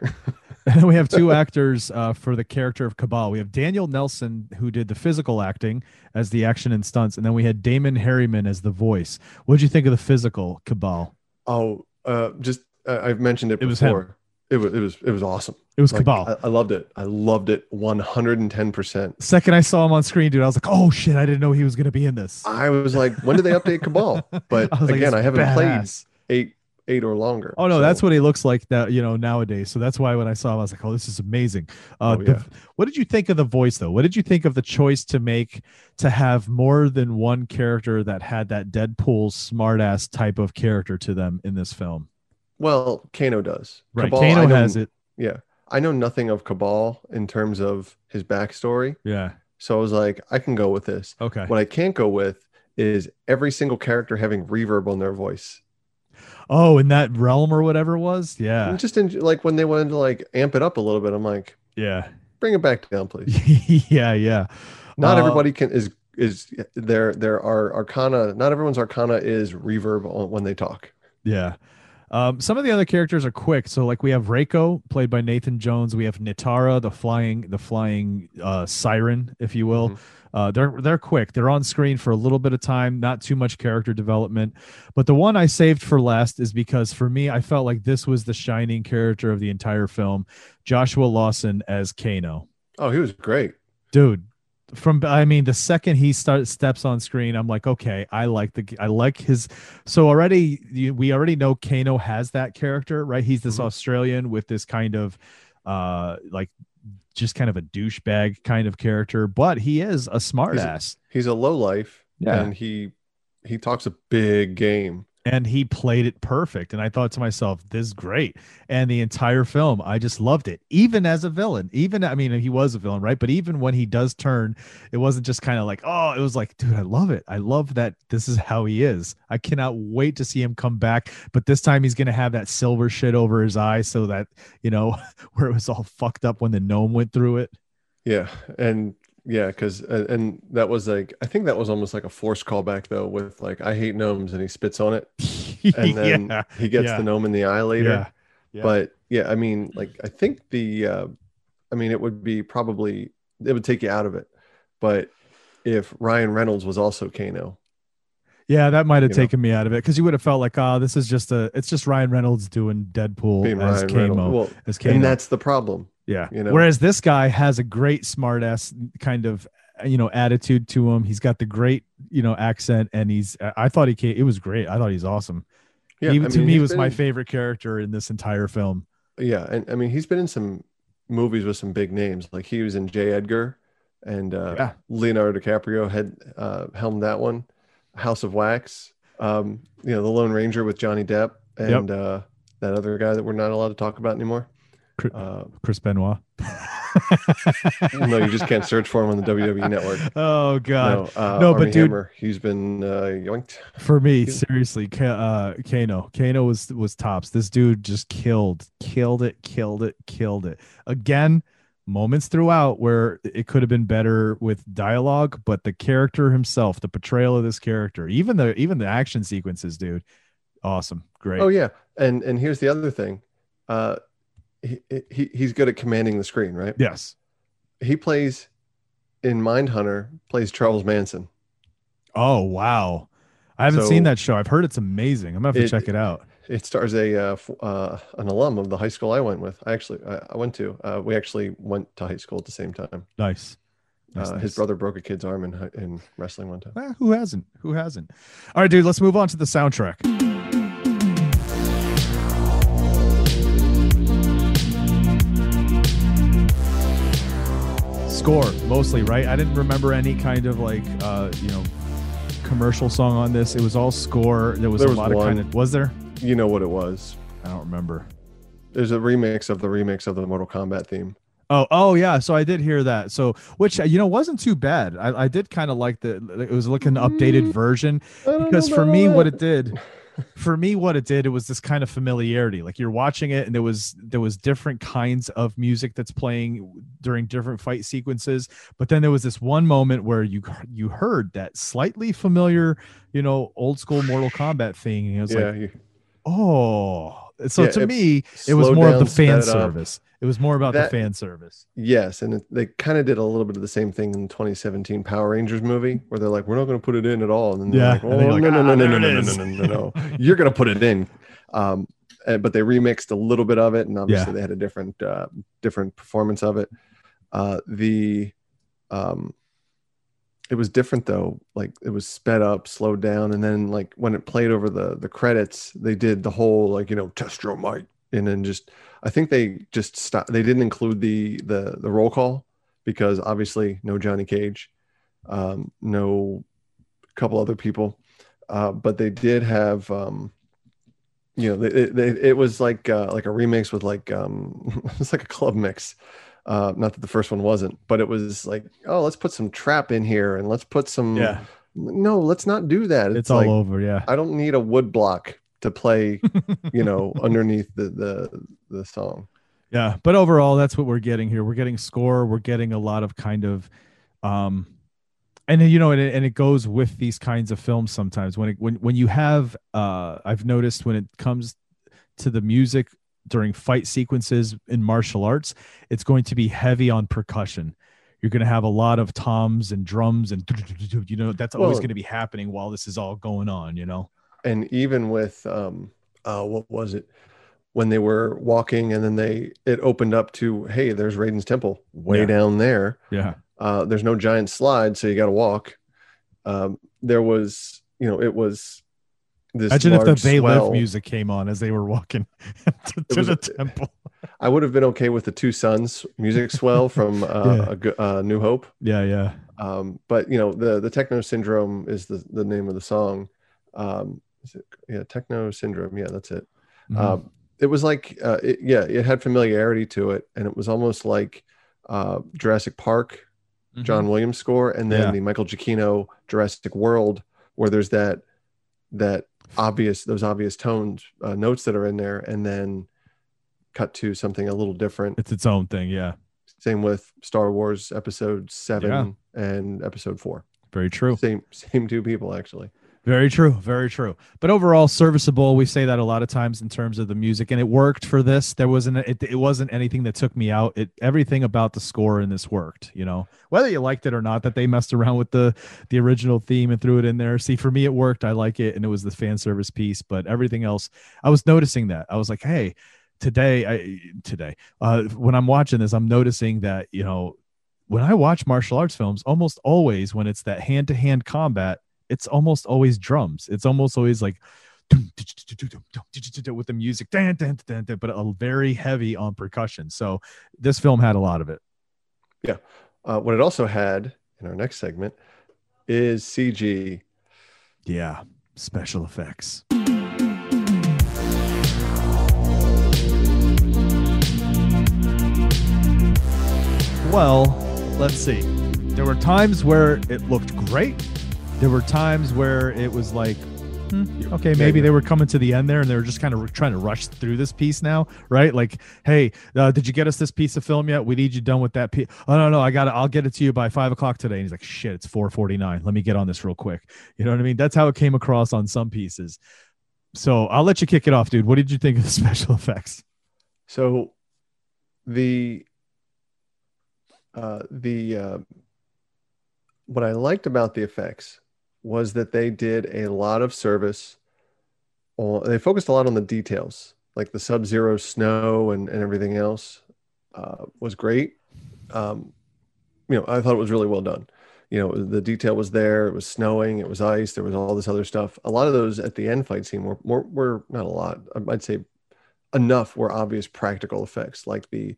And then we have two actors uh, for the character of Kabal. We have Daniel Nelson, who did the physical acting as the action and stunts, and then we had Damon Herriman as the voice. What did you think of the physical Kabal? oh, uh, just uh, I've mentioned it It was him. It was it was it was awesome. It was Like, Kabal. I, I loved it. I loved it 110. percent Second I saw him on screen, dude, I was like, "Oh shit! I didn't know he was going to be in this." I was like, when did they update Kabal? But I was like, again, I haven't played badass." Eight or longer. Oh no, that's what he looks like that you know nowadays. So that's why when I saw him, I was like, "Oh, this is amazing." Uh, Oh, the- what did you think of the voice though? What did you think of the choice to make to have more than one character that had that Deadpool smartass type of character to them in this film? Well, Kano does. Right, Kabal, Kano know- has it. Yeah. I know nothing of Kabal in terms of his backstory. Yeah. So I was like, I can go with this. Okay. What I can't go with is every single character having reverb on their voice. Oh, in that realm or whatever it was. Yeah. And just in, like when they wanted to like amp it up a little bit, I'm like, Yeah. bring it back down, please. yeah. Yeah. Not Uh, everybody can is is there there are arcana not everyone's arcana is reverb on, when they talk. Yeah. Um, some of the other characters are quick. So like we have Reiko played by Nathan Jones. We have Nitara, the flying the flying uh, siren, if you will. Uh, they're they're quick. They're on screen for a little bit of time, not too much character development. But the one I saved for last is because for me, I felt like this was the shining character of the entire film. Joshua Lawson as Kano Oh, he was great. dude from i mean the second he starts steps on screen i'm like okay i like the i like his so already we already know kano has that character right he's this Mhm. australian with this kind of uh like just kind of a douchebag kind of character but he is a smart He's He's a low life Yeah. and he he talks a big game. And he played it perfect. And i thought to myself this is great. And the entire film i just loved it even as a villain even i mean he was a villain right? But even when he does turn it wasn't just kind of like oh it was like dude i love it. I love that this is how he is. I cannot wait to see him come back. But this time he's gonna have that silver shit over his eye so that you know where it was all fucked up when the gnome went through it. Yeah, and yeah, because and, and that was like I think that was almost like a forced callback though, with like I hate gnomes and he spits on it, and then yeah he gets yeah. the gnome in the eye later. yeah. But yeah, I mean, like I think the, uh, I mean, it would be probably it would take you out of it, but if Ryan Reynolds was also Kano, Yeah, that might have you know? taken me out of it because you would have felt like, oh, this is just a, it's just Ryan Reynolds doing Deadpool being as Ryan Reynolds, well, as Kano. and that's the problem. Yeah. you know? Whereas this guy has a great smartass kind of, you know, attitude to him. He's got the great, you know, accent, and he's. I thought he came. It was great. I thought he's awesome. Yeah, Even I to mean, me, he's was my favorite character in this entire film. Yeah, and I mean he's been in some movies with some big names. Like he was in J. Edgar, and uh, Yeah. Leonardo DiCaprio had uh, helmed that one. House of Wax. Um, you know, The Lone Ranger with Johnny Depp and uh, that other guy that we're not allowed to talk about anymore. Uh, Chris Benoit. no, you just can't search for him on the WWE network. Oh God. no, uh, No, but dude- Hammer, he's been uh, yoinked. For me, seriously, uh, Kano, Kano was was tops. This dude just killed, killed it, killed it, killed it. Again, moments throughout where it could have been better with dialogue, but the character himself, the portrayal of this character, even the even the action sequences, dude, awesome, great. Oh yeah, and and here's the other thing. Uh, he, he he's good at commanding the screen, right? Yes. He plays in Mindhunter, plays Charles Manson. Oh wow, I haven't So- seen that show. I've heard it's amazing. I'm gonna have to It- check it out. It stars a uh, f- uh, an alum of the high school I went with. I actually I, I went to. Uh, we actually went to high school at the same time. Nice. Nice, uh, nice. His brother broke a kid's arm in in wrestling one time. Eh, who hasn't? Who hasn't? All right, dude. Let's move on to the soundtrack. Score mostly, right? I didn't remember any kind of like uh, you know commercial song on this. It was all score. There was There a was lot of kind of was there? You know what it was? I don't remember. There's a remix of the remix of the Mortal Kombat theme. Oh, oh yeah. So I did hear that. So which you know wasn't too bad. I, I did kind of like the it was like an updated version don't know because for me what it did for me what it did it was this kind of familiarity like you're watching it and there was there was different kinds of music that's playing during different fight sequences but then there was this one moment where you you heard that slightly familiar you know old school mortal kombat thing and it was yeah, like you- oh so Yeah, to me it was more of the fan up. service it was more about That- the fan service yes, and it, they kind of did a little bit of the same thing in the 2017 Power Rangers movie, where they're like, "We're not going to put it in at all," and then they're Yeah, like, "Oh no, you're no, like, no, "Ah, no, no, no, no, no, is." no, no, no, no, you're going to put it in." Um, uh, but they remixed a little bit of it, and obviously they had a different, uh, different performance of it. Uh, the, um, it was different though. Like it was sped up, slowed down, and then like when it played over the the credits, they did the whole like you know test your might, and then just I think they just stopped. They didn't include the the the roll call because obviously no Johnny Cage, um, no couple other people, uh, but they did have. Um, you know, they, they, it was like uh, like a remix with like um, it's like a club mix. Uh, not that the first one wasn't, but it was like, oh, let's put some trap in here and let's put some. yeah No, let's not do that. it's, like, all over yeah I don't need a wood block to play, you know, underneath the the the song. Yeah, but overall, that's what we're getting here. We're getting score. We're getting a lot of kind of, um, and you know, and it, and it goes with these kinds of films sometimes. When it, when when you have, uh, I've noticed when it comes to the music during fight sequences in martial arts, it's going to be heavy on percussion. You're going to have a lot of toms and drums and you know that's always Well- going to be happening while this is all going on. You know. And even with um, uh, what was it? When they were walking, and then they it opened up to, hey, there's Raiden's temple way Yeah. down there. Yeah. Uh, there's no giant slide, so you got to walk. Um, there was, you know, it was this. Imagine if the They Live music came on as they were walking to, to was the temple. I would have been okay with the Two Suns music swell from uh, Yeah. a uh, New Hope. Yeah, yeah. um, but you know the the techno syndrome is the the name of the song um it, yeah techno syndrome yeah that's it Mhm. um it was like uh it, yeah it had familiarity to it and it was almost like uh jurassic park Mhm. john williams score and then Yeah. the michael giacchino jurassic world where there's that that obvious those obvious tones uh, notes that are in there and then cut to something a little different It's its own thing. Yeah. same with star wars episode seven and episode four Very true. same same two people actually Very true. Very true. But overall, serviceable. We say that a lot of times in terms of the music, and it worked for this. There wasn't it, it wasn't anything that took me out. It everything about the score in this worked. You know, whether you liked it or not, that they messed around with the the original theme and threw it in there. See, for me, it worked. I like it, and it was the fan service piece. But everything else, I was noticing that. I was like, hey, today, I today, uh, when I'm watching this, I'm noticing that you know when I watch martial arts films, almost always when it's that hand to hand combat, it's almost always drums. It's almost always like with the music, but a very heavy on percussion. So this film had a lot of it. Yeah. Uh, what it also had in our next segment is cg Yeah, special effects. Well, let's see. There were times where it looked great. There were times where it was like, hmm, okay, maybe they were coming to the end there and they were just kind of trying to rush through this piece now, right? Like, hey, uh, did you get us this piece of film yet? We need you done with that piece. Oh no, no, I got it. I'll get it to you by five o'clock today. And he's like, shit, it's four forty nine. Let me get on this real quick. You know what I mean? That's how it came across on some pieces. So I'll let you kick it off, dude. What did you think of the special effects? so the uh the uh what i liked about the effects was that they did a lot of service they focused a lot on the details like the sub-zero snow and, and everything else uh, was great um you know i thought it was really well done you know the detail was there it was snowing it was ice there was all this other stuff a lot of those at the end fight scene were more were not a lot i'd say enough were obvious practical effects like the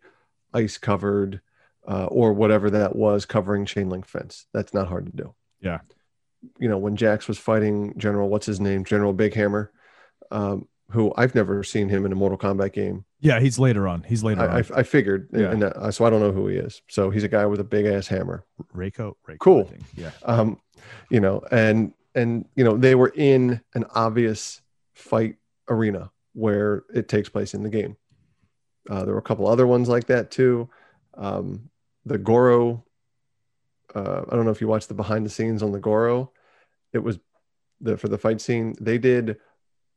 ice covered uh, or whatever that was covering chain link fence. That's not hard to do. Yeah. You know, when Jax was fighting General, what's his name? General Big Hammer, um, who I've never seen him in a Mortal Kombat game. Yeah, he's later on. He's later I, I, on. I figured, Yeah. and uh, so I don't know who he is. So he's a guy with a big ass hammer. Reiko. Reiko Cool. Yeah. um you know and and you know they were in an obvious fight arena where it takes place in the game uh, there were a couple other ones like that too um the goro uh, i don't know if you watched the behind the scenes on the goro it was the for the fight scene they did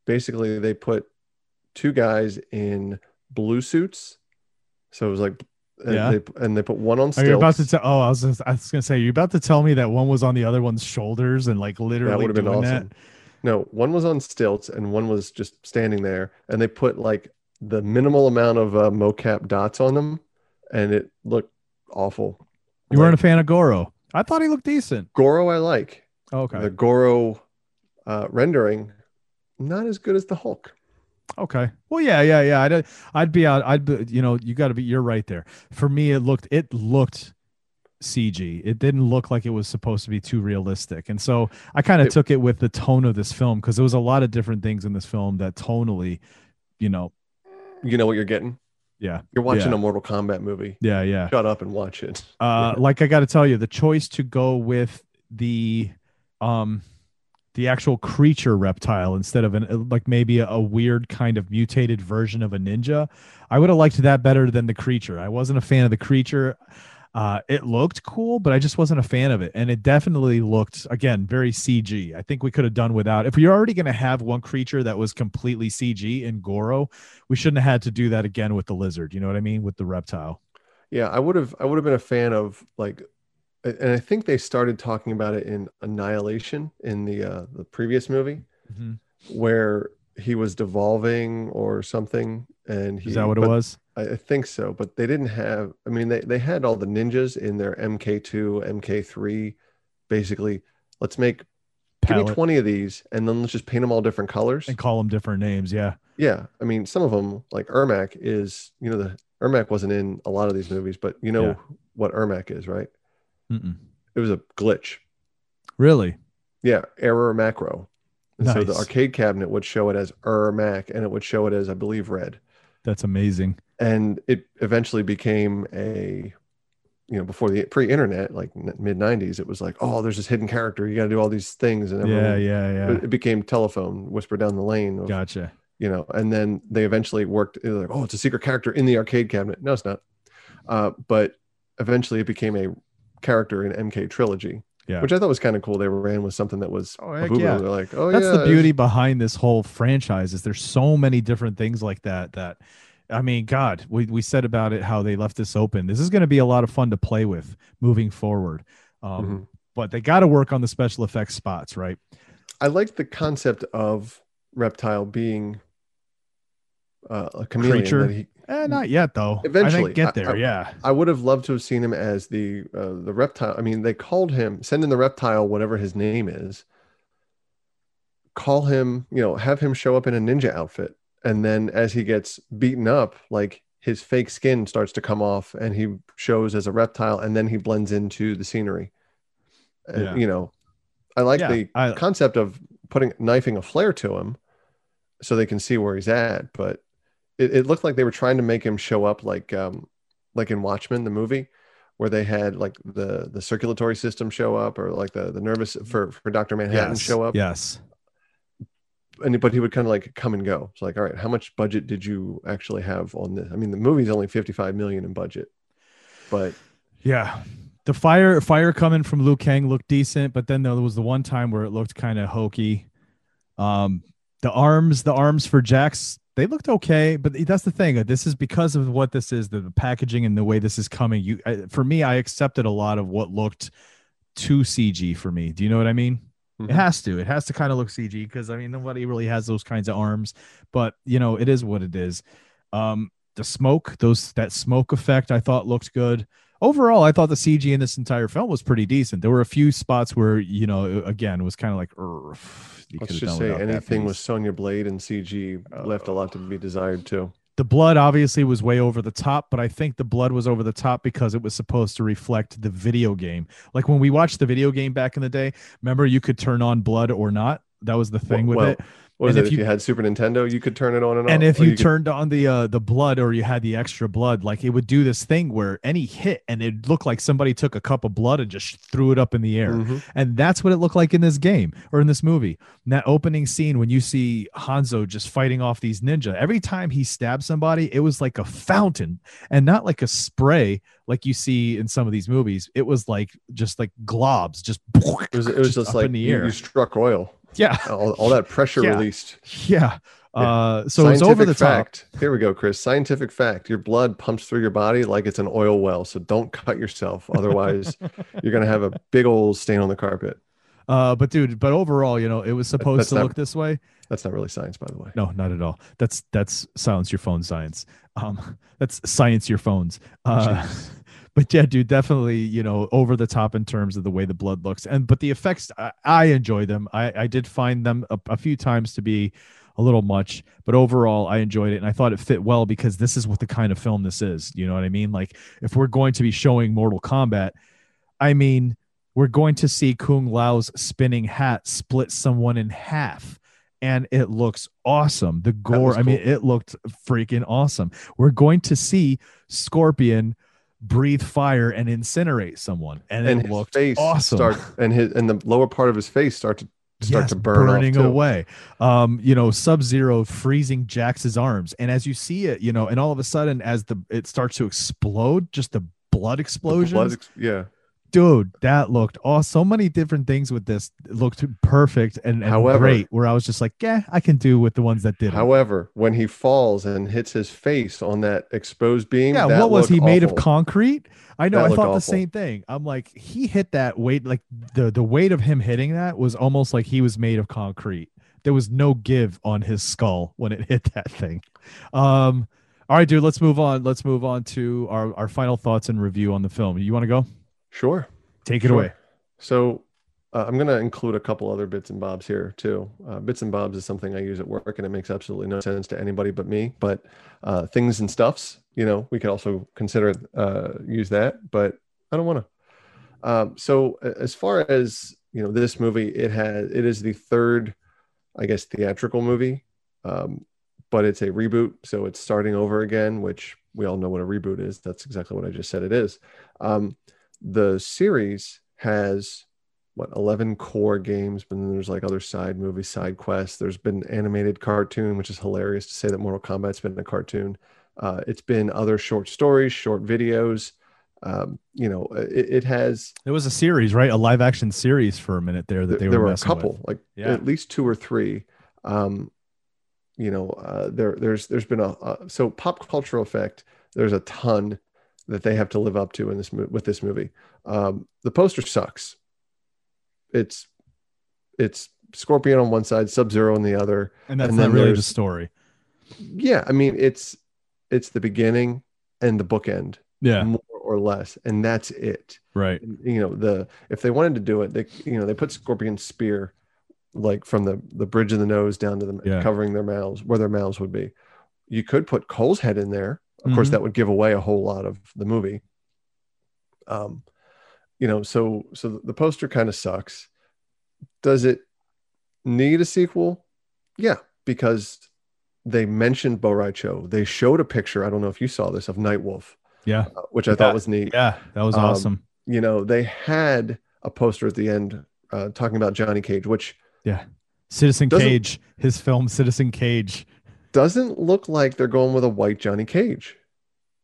basically they put two guys in blue suits so it was like and Yeah. they, and they put one on Are you about to tell? Oh, I was, just, I was gonna say, you're about to tell me that one was on the other one's shoulders and like that literally would have been awesome. No, one was on stilts and one was just standing there, and they put like the minimal amount of uh, mocap dots on them, and it looked awful. You weren't a fan of Goro. I thought he looked decent. Goro. I like Okay. the Goro uh, rendering, not as good as the Hulk. Okay. Well, yeah, yeah, yeah. I'd I'd be out. I'd be, you know, you got to be. You're right there. For me, it looked it looked CG. It didn't look like it was supposed to be too realistic, and so I kind of took it with the tone of this film because there was a lot of different things in this film that tonally, you know, You know what you're getting? Yeah, You're watching Yeah. a Mortal Kombat movie. yeah, yeah. Shut up and watch it. Uh, like I got to tell you, the choice to go with the um the actual creature reptile instead of an like maybe a, a weird kind of mutated version of a ninja, I would have liked that better than the creature. I wasn't a fan of the creature. Uh, it looked cool, but I just wasn't a fan of it, and it definitely looked again very CG. I think we could have done without. If you're already going to have one creature that was completely CG in Goro, we shouldn't have had to do that again with the lizard. You know what I mean? With the reptile. Yeah, I would have I would have been a fan of like and I think they started talking about it in Annihilation in the uh the previous movie Mhm. where he was devolving or something and he Is that what it was? I, I think so, but they didn't have I mean they they had all the ninjas in their MK2, MK3 basically let's make give me 20 of these and then let's just paint them all different colors. and call them different names. Yeah. Yeah, I mean, some of them, like Ermac, is you know the Ermac wasn't in a lot of these movies, but you know Yeah. what Ermac is, right? Mm-mm. It was a glitch. Really? Yeah, error macro. And so the arcade cabinet would show it as Ermac, and it would show it as, I believe, red. That's amazing. And it eventually became a, you know, before the pre-internet, like mid '90s, it was like, oh, there's this hidden character. You got to do all these things, and Yeah, everyone, yeah, yeah. It, it became telephone, whisper down the lane. Of, Gotcha. you know and then they eventually worked like oh it's a secret character in the arcade cabinet no it's not uh, but eventually it became a character in mk trilogy Yeah. which i thought was kind of cool they ran with something that was Oh, yeah. they're like oh That's yeah the beauty behind this whole franchise is there's so many different things like that that I mean, God, we, we said about it how they left this open. This is going to be a lot of fun to play with moving forward. Um, Mhm. But they got to work on the special effects spots, right? i like the concept of reptile being uh, a chameleon Creature? he, Eh, not yet, though. Eventually. think get I- there. I- yeah. I would have loved to have seen him as the uh, the reptile. I mean, they called him send in the reptile, whatever his name is. Call him, you know, have him show up in a ninja outfit, and then as he gets beaten up, like his fake skin starts to come off, and he shows as a reptile, and then he blends into the scenery. And, Yeah. You know, I like Yeah, the I- concept of putting knifing a flare to him, so they can see where he's at, but it, it looked like they were trying to make him show up like um like in Watchmen the movie where they had like the the circulatory system show up or like the the nervous for for Dr. Manhattan Yes. show up Yes. And but he would kind of like come and go. It's like all right, how much budget did you actually have on this? I mean the movie's only 55 million in budget. But Yeah. The fire fire coming from Liu Kang looked decent, but then there was the one time where it looked kind of hokey. Um the arms, the arms for Jax, they looked okay, but that's the thing. This is because of what this is, the, the packaging and the way this is coming. You I, for me, I accepted a lot of what looked too CG for me. Do you know what I mean? Mhm. It has to. It has to kind of look CG because I mean nobody really has those kinds of arms, but you know, it is what it is. Um the smoke, those that smoke effect I thought looked good overall, I thought the CG in this entire film was pretty decent. There were a few spots where you know, again, it was kind of like, "Urgh, let's just say anything with piece." Sonya Blade and CG left a lot to be desired too. The blood obviously was way over the top, but I think the blood was over the top because it was supposed to reflect the video game. Like when we watched the video game back in the day, remember you could turn on blood or not. That was the thing with Well, it. What And it? if If you- you, had Super Nintendo, you could turn it on and And off. And if you, could- turned on the uh the blood or you had the extra blood, like it would do this thing where any hit and it looked like somebody took a cup of blood and just threw it up in the air. Mhm. And that's what it looked like in this game or in this movie. And that opening scene when you see Hanzo just fighting off these ninja, every time he stabbed somebody, it was like a fountain and not like a spray like you see in some of these movies. It was like just like globs, just it was, it was just, up like in the you, air. you struck oil. Yeah, All, all that pressure Yeah. released. yeah. Yeah. Uh, so it's over the top. fact. Here we go, Chris. Scientific fact: your blood pumps through your body like it's an oil well. So don't cut yourself, otherwise you're gonna have a big old stain on the carpet. Uh, but dude, but overall, you know, it was supposed that's to not- look this way. That's not really science, by the way. No, not at all. That's that's silence your phone science. Um, that's science your phones. Uh, but yeah, dude, definitely, you know, over the top in terms of the way the blood looks. And but the effects, I, I enjoy them. I I did find them a, a few times to be a little much, but overall, I enjoyed it, and I thought it fit well because this is what the kind of film this is. You know what I mean? Like if we're going to be showing Mortal Kombat, I mean, we're going to see Kung Lao's spinning hat split someone in half. And it looks awesome. The gore, was I mean, it looked freaking awesome. We're going to see Scorpion breathe fire and incinerate someone. And, And it his looked face awesome. start and his and the lower part of his face start to start Yes, to burn burning away. Um, you know, Sub Zero freezing Jax's arms, and as you see it, you know, and all of a sudden, as the it starts to explode, just the blood blood ex- yeah. Dude, that looked oh, so many different things with this looked perfect and, and However- great. Where I was just like, yeah, I can do with the ones that did. However, when he falls and hits his face on that exposed beam, yeah, what was he looked made of concrete? I know. That I thought the same thing. I'm like, he hit that weight, like the the weight of him hitting that was almost like he was made of concrete. There was no give on his skull when it hit that thing. Um, all right, dude, let's move on. Let's move on to our our final thoughts and review on the film. You want to go? Sure. Take it Sure. away. So uh, I'm going to include a couple other bits and bobs here too. Uh, bits and bobs is something I use at work, and it makes absolutely no sense to anybody but me. But uh, things and stuffs, you know, we could also consider uh, use that, but I don't want to. Um, so as far as you know, this movie, it has it is the third, I guess, theatrical movie, um, but it's a reboot, so it's starting over again, which we all know what a reboot is. That's exactly what I just said. It is. Um, the series has what 11 core games but then there's like other side movies side quests there's been animated cartoon which is hilarious to say that mortal kombat's been a cartoon uh, it's been other short stories short videos um, you know it, it has It was a series, right? A live action series for a minute there that they were there were a couple with. like Yeah. at least two or three um, you know uh, there there's there's been a uh, so pop cultural effect there's a ton that they have to live up to in this with this movie um, the poster sucks it's it's scorpion on one side sub zero on the other And that's And not really the story. yeah i mean it's it's the beginning and the bookend Yeah, more or less and that's it right. you know the if they wanted to do it they you know they put scorpion's spear like from the the bridge of the nose down to the Yeah. covering their mouths where their mouths would be you could put cole's head in there of course Mhm. that would give away a whole lot of the movie um you know so so the poster kind of sucks does it need a sequel yeah because they mentioned Bo Rai Cho. They showed a picture. I don't know if you saw this of Nightwolf, Yeah, uh, which I Yeah. thought was neat yeah, that was Um, awesome. you know, they had a poster at the end uh, talking about Johnny Cage, which Yeah, Citizen Cage, his film Citizen Cage. Doesn't look like they're going with a white Johnny Cage.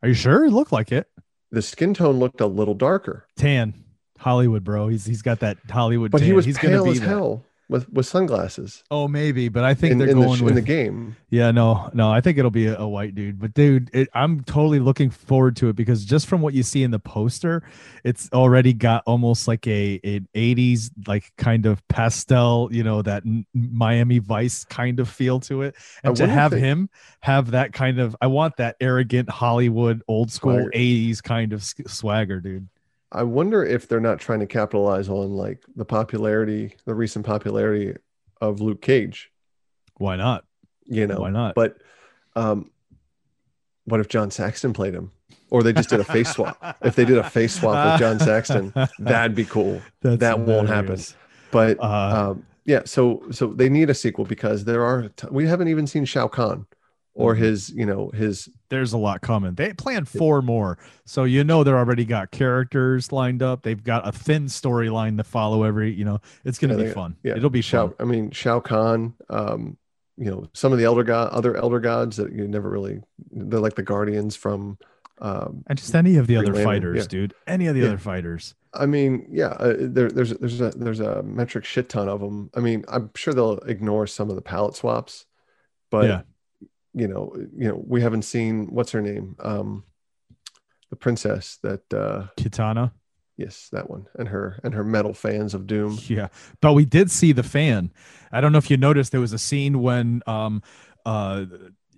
Are you sure? It looked like it. The skin tone looked a little darker, Tan, Hollywood, bro. He's he's got that Hollywood. but he tan. was he's pale be as that. hell with with sunglasses Oh, maybe, but I think in, they're in, the, going sh- with in the game. Yeah, no, no. I think it'll be a, a white dude. But dude, it, I'm totally looking forward to it because just from what you see in the poster, it's already got almost like a an 80s like kind of pastel, you know, that n- Miami Vice kind of feel to it. And to have they- him have that kind of, I want that arrogant Hollywood old school Swagger. 80s kind of s- swagger, dude. I wonder if they're not trying to capitalize on like the popularity, the recent popularity of Luke Cage. Why not? You know, Why not? But um, what if John Saxon played him? Or they just did a face swap. If they did a face swap with John Saxon, that'd be cool. That's that won't happen. But Uh, um, yeah, so so they need a sequel because there are t- we haven't even seen Shao Kahn or Mhm. his you know his there's a lot coming. They plan four more, so you know they're already got characters lined up. They've got a thin storyline to follow. Every you know, it's gonna Yeah, be fun. yeah It'll be Shao. fun. I mean Shao Kahn. Um, you know some of the elder god, other elder gods that you never really. They're like the guardians from. Um, And just any of the Green other Lantern, fighters, yeah. dude. Any of the Yeah. other fighters. I mean, yeah, uh, there, there's there's a there's a metric shit ton of them. I mean, I'm sure they'll ignore some of the palette swaps, but Yeah. You know, you know, we haven't seen what's her name, um, the princess that uh, Kitana. yes, that one, and her and her metal fans of doom. Yeah. But we did see the fan. I don't know if you noticed there was a scene when um uh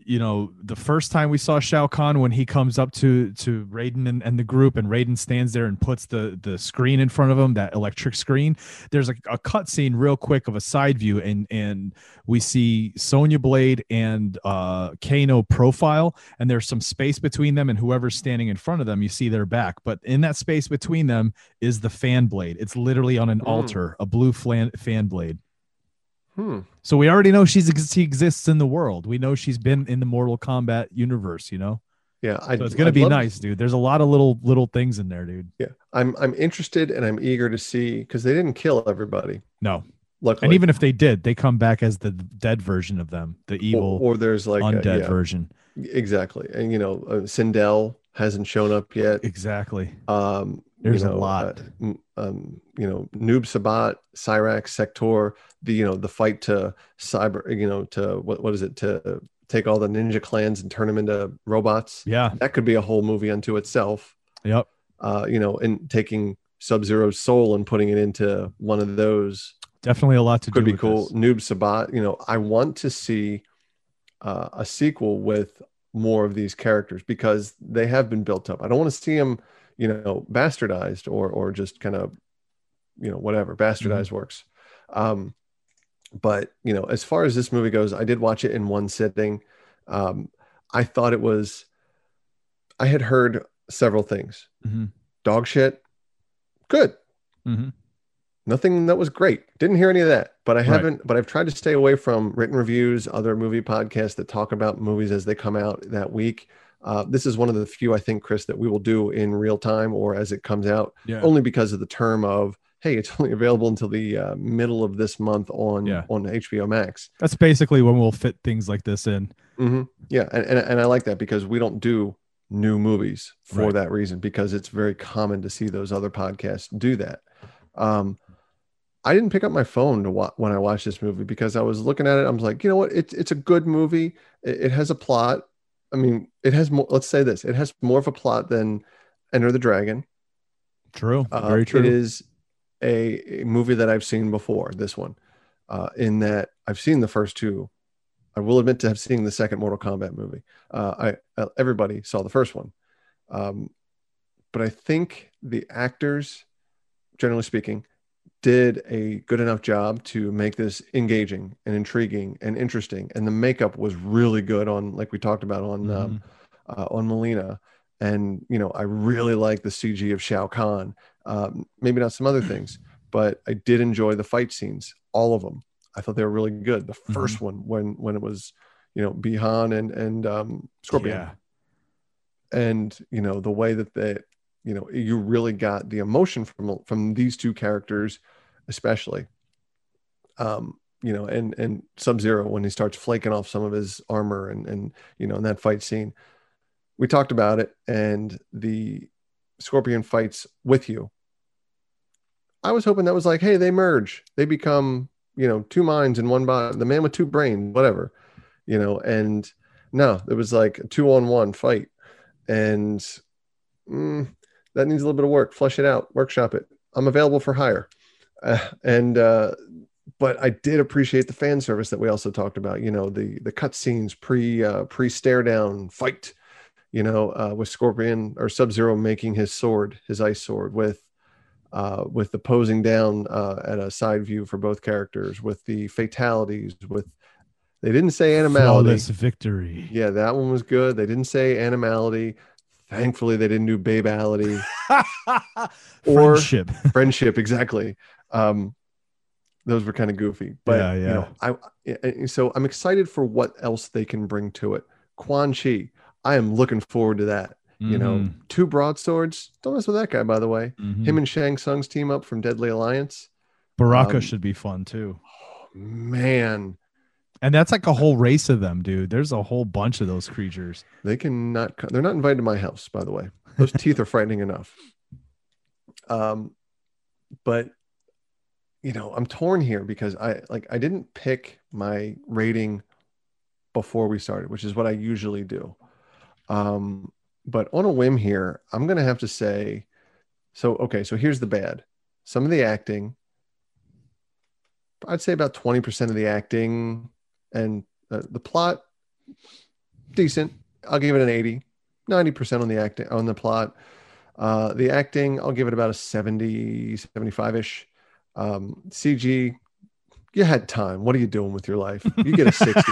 you know the first time we saw Shao Kahn when he comes up to to Raiden and, and the group and Raiden stands there and puts the the screen in front of him that electric screen there's a, a cut scene real quick of a side view and and we see Sonya Blade and uh Kano profile and there's some space between them and whoever's standing in front of them you see their back. But in that space between them is the fan blade. It's literally on an Hmm. altar a blue flan, fan blade Hmm. so we already know she's she exists in the world. We know she's been in the Mortal Kombat universe. You know, Yeah, I, so it's gonna I'd be nice, dude. There's a lot of little little things in there, dude. Yeah, I'm I'm interested and I'm eager to see because they didn't kill everybody. No, Luckily, and even if they did, they come back as the dead version of them, the evil or, or there's like a- undead yeah, version. exactly, and you know, uh, Sindel hasn't shown up yet. Exactly. Um, There's you a lot. uh, um, you know, Noob Saibot, Cyrax, Sektor, the you know the fight to cyber, you know, to what what is it to take all the ninja clans and turn them into robots. Yeah. That could be a whole movie unto itself. Yep. Uh, you know, and taking Sub Zero's soul and putting it into one of those Definitely a lot to could do. be cool. this. Noob Saibot, you know, I want to see uh, a sequel with more of these characters because they have been built up. I don't want to see them, you know, bastardized or or just kind of, you know, whatever bastardized Mm-hmm. works. Um, but you know, as far as this movie goes, I did watch it in one sitting. Um, I thought it was. I had heard several things. Mhm. Dog shit. Good Mhm. nothing that was great didn't hear any of that but i haven't but i've tried to stay away from written reviews other movie podcasts that talk about movies as they come out that week uh, this is one of the few i think chris that we will do in real time or as it comes out Yeah. only because of the term of hey it's only available until the uh, middle of this month on Yeah. on hbo max That's basically when we'll fit things like this in. hmm Yeah, and, and and I like that because we don't do new movies for Right. that reason because it's very common to see those other podcasts do that. Um, I didn't pick up my phone to wa- when I watched this movie because I was looking at it. I was like, you know what? It's it's a good movie. It, it has a plot. I mean, it has more. Let's say this: it has more of a plot than Enter the Dragon. True. Uh, Very true. It is a, a movie that I've seen before. This one, uh, in that I've seen the first two. I will admit to have seen the second Mortal Kombat movie. Uh, I uh, everybody saw the first one, um, but I think the actors, generally speaking, did a good enough job to make this engaging and intriguing and interesting. And the makeup was really good on, like we talked about on um, uh, on Mileena. And you know, I really like the CG of Shao Kahn. Um, maybe not some other things, but I did enjoy the fight scenes, all of them. I thought they were really good. The 1st one, when when it was, you know, Bihan and and um, Scorpion, Yeah. and you know the way that they, you know, you really got the emotion from from these two characters, especially. Um, you know, and and Sub Zero when he starts flaking off some of his armor and and you know in that fight scene, we talked about it, and the Scorpion fights with you. I was hoping that was like, hey, they merge, they become you know two minds in one body, the man with two brains, whatever, you know, and no, it was like a two on one fight, and mm, that needs a little bit of work. Flush it out, workshop it. I'm available for hire, uh, and uh, but I did appreciate the fan service that we also talked about. You know, the the cut scenes pre uh, pre stare down fight. You know, uh, with Scorpion or Sub Zero making his sword, his ice sword, with uh, with the posing down uh, at a side view for both characters, with the fatalities, with They didn't say animality. Flawless victory. Yeah, that one was good. They didn't say animality. Thankfully, they didn't do babality. Or- Friendship. Friendship, exactly. Um, those were kind of goofy, but Yeah, you yeah. know, I, so I'm excited for what else they can bring to it. Quan Chi, I am looking forward to that. You know, Mhm, two broadswords. Don't mess with that guy, by the way. mhm. Him and Shang Tsung's team up from Deadly Alliance. Baraka um, should be fun too. Man, And that's like a whole race of them, dude. There's a whole bunch of those creatures. They can not. They're not invited to my house, by the way. Those teeth are frightening enough. Um, but you know, I'm torn here because I like I didn't pick my rating before we started, which is what I usually do. Um, but on a whim here, I'm gonna have to say. So okay, so here's the bad. Some of the acting. I'd say about 20% of the acting and uh, the plot decent. I'll give it an 80. 90% on the acting on the plot. Uh, the acting, I'll give it about a 70, 75-ish. Um, CG, you had time. What are you doing with your life? You get a 60.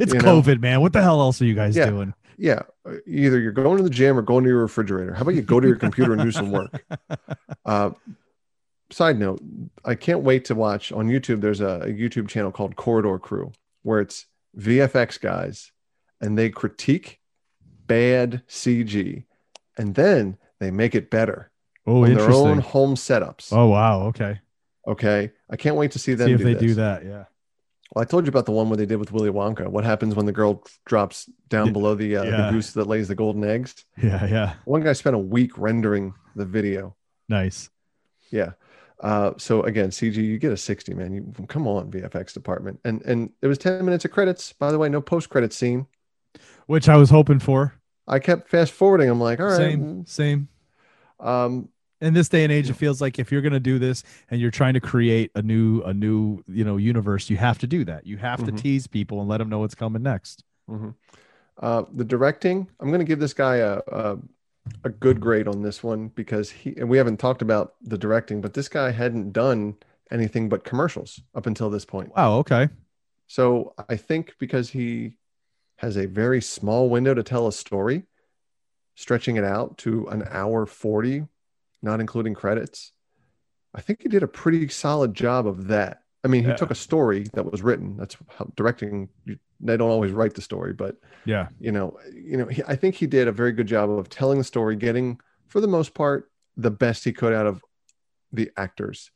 it's you know? COVID, man. What the hell else are you guys Yeah. doing? yeah. Either you're going to the gym or going to your refrigerator. How about you go to your computer and do some work? Uh, side note, I can't wait to watch on YouTube. There's a, a YouTube channel called Corridor Crew where it's VFX guys and they critique bad CG and then they make it better Oh, on their own home setups. Oh, wow. Okay. Okay. I can't wait to see them See if do they this. do that. Yeah. Well, I told you about the one where they did with Willy Wonka. What happens when the girl drops down below the, uh, Yeah. the goose that lays the golden eggs? Yeah. Yeah. One guy spent a week rendering the video. Nice. Yeah. Uh, so again, CG, you get a 60, man. You come on, VFX department. And and it was 10 minutes of credits. By the way, no post credit scene. Which I was hoping for. I kept fast forwarding. I'm like, all right. Same. Same. Um, in this day and age it feels like if you're going to do this and you're trying to create a new a new you know universe you have to do that you have Mhm. to tease people and let them know what's coming next mhm. uh, the directing, I'm going to give this guy a, a a good grade on this one because he and we haven't talked about the directing, but this guy hadn't done anything but commercials up until this point. wow okay So I think because he has a very small window to tell a story, stretching it out to an hour 40, not including credits, I think he did a pretty solid job of that. I mean, he Yeah. took a story that was written. That's how directing, you- they don't always write the story, but yeah you know, you know, he, I think he did a very good job of telling the story, getting for the most part the best he could out of the actors.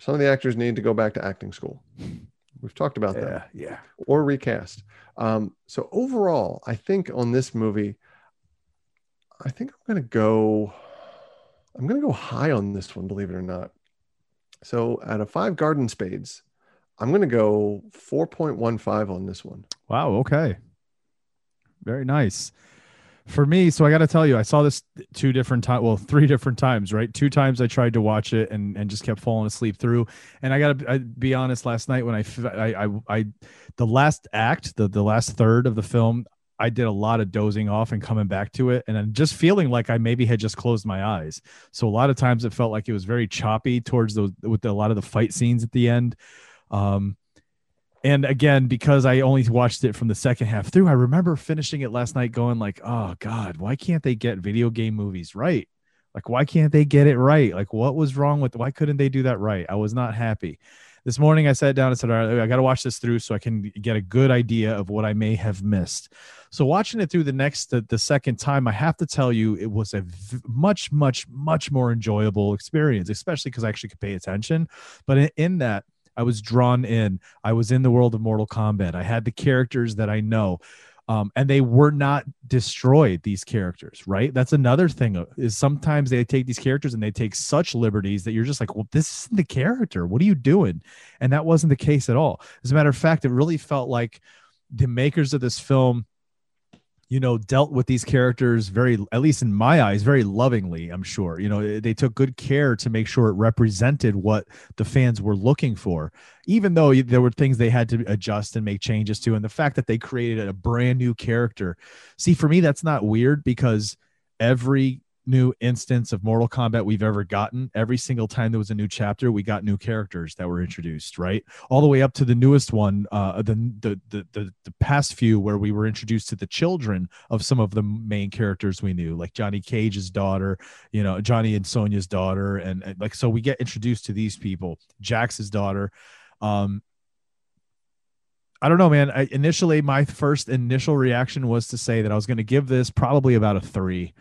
Some of the actors need to go back to acting school. We've talked about that yeah yeah or recast. Um, so overall, I think on this movie, I think I'm gonna go. I'm gonna go high on this one, believe it or not. So out of five garden spades, I'm gonna go 4.15 on this one. wow okay. Very nice. For me so i got to tell you i saw this two different times well three different times right? Two times i tried to watch it and and just kept falling asleep through. And i gotta be honest last night when I I I the last act the the last third of the film i did a lot of dozing off and coming back to it and then just feeling like i maybe had just closed my eyes. So a lot of times it felt like it was very choppy towards those with a lot of the fight scenes at the end. Um and again because i only watched it from the second half through i remember finishing it last night going like oh god why can't they get video game movies right? Like why can't they get it right? Like what was wrong with why couldn't they do that right? I was not happy this morning i sat down and said all right i got to watch this through so i can get a good idea of what i may have missed so watching it through the next the, the second time i have to tell you it was a v- much much much more enjoyable experience especially because i actually could pay attention but in, in that I was drawn in. I was in the world of Mortal Kombat. I had the characters that I know. Um, and they were not destroyed these characters right? That's another thing is sometimes they take these characters and they take such liberties that you're just like well this isn't the character. What are you doing? And that wasn't the case at all. As a matter of fact it really felt like the makers of this film you know dealt with these characters very at least in my eyes very lovingly i'm sure. You know eh, they took good care to make sure it represented what the fans were looking for even though there were things they had to adjust and make changes to and the fact that they created a brand new character. See for me that's not weird because every new instance of Mortal Kombat we've ever gotten. Every single time there was a new chapter, we got new characters that were introduced, right? All the way up to the newest one, uh, the, the the the the past few where we were introduced to the children of some of the main characters we knew, like Johnny Cage's daughter, you know, Johnny and Sonya's daughter, and, and like so we get introduced to these people, Jax's daughter. Um, I don't know, man. I, initially, my first initial reaction was to say that I was going to give this probably about a three.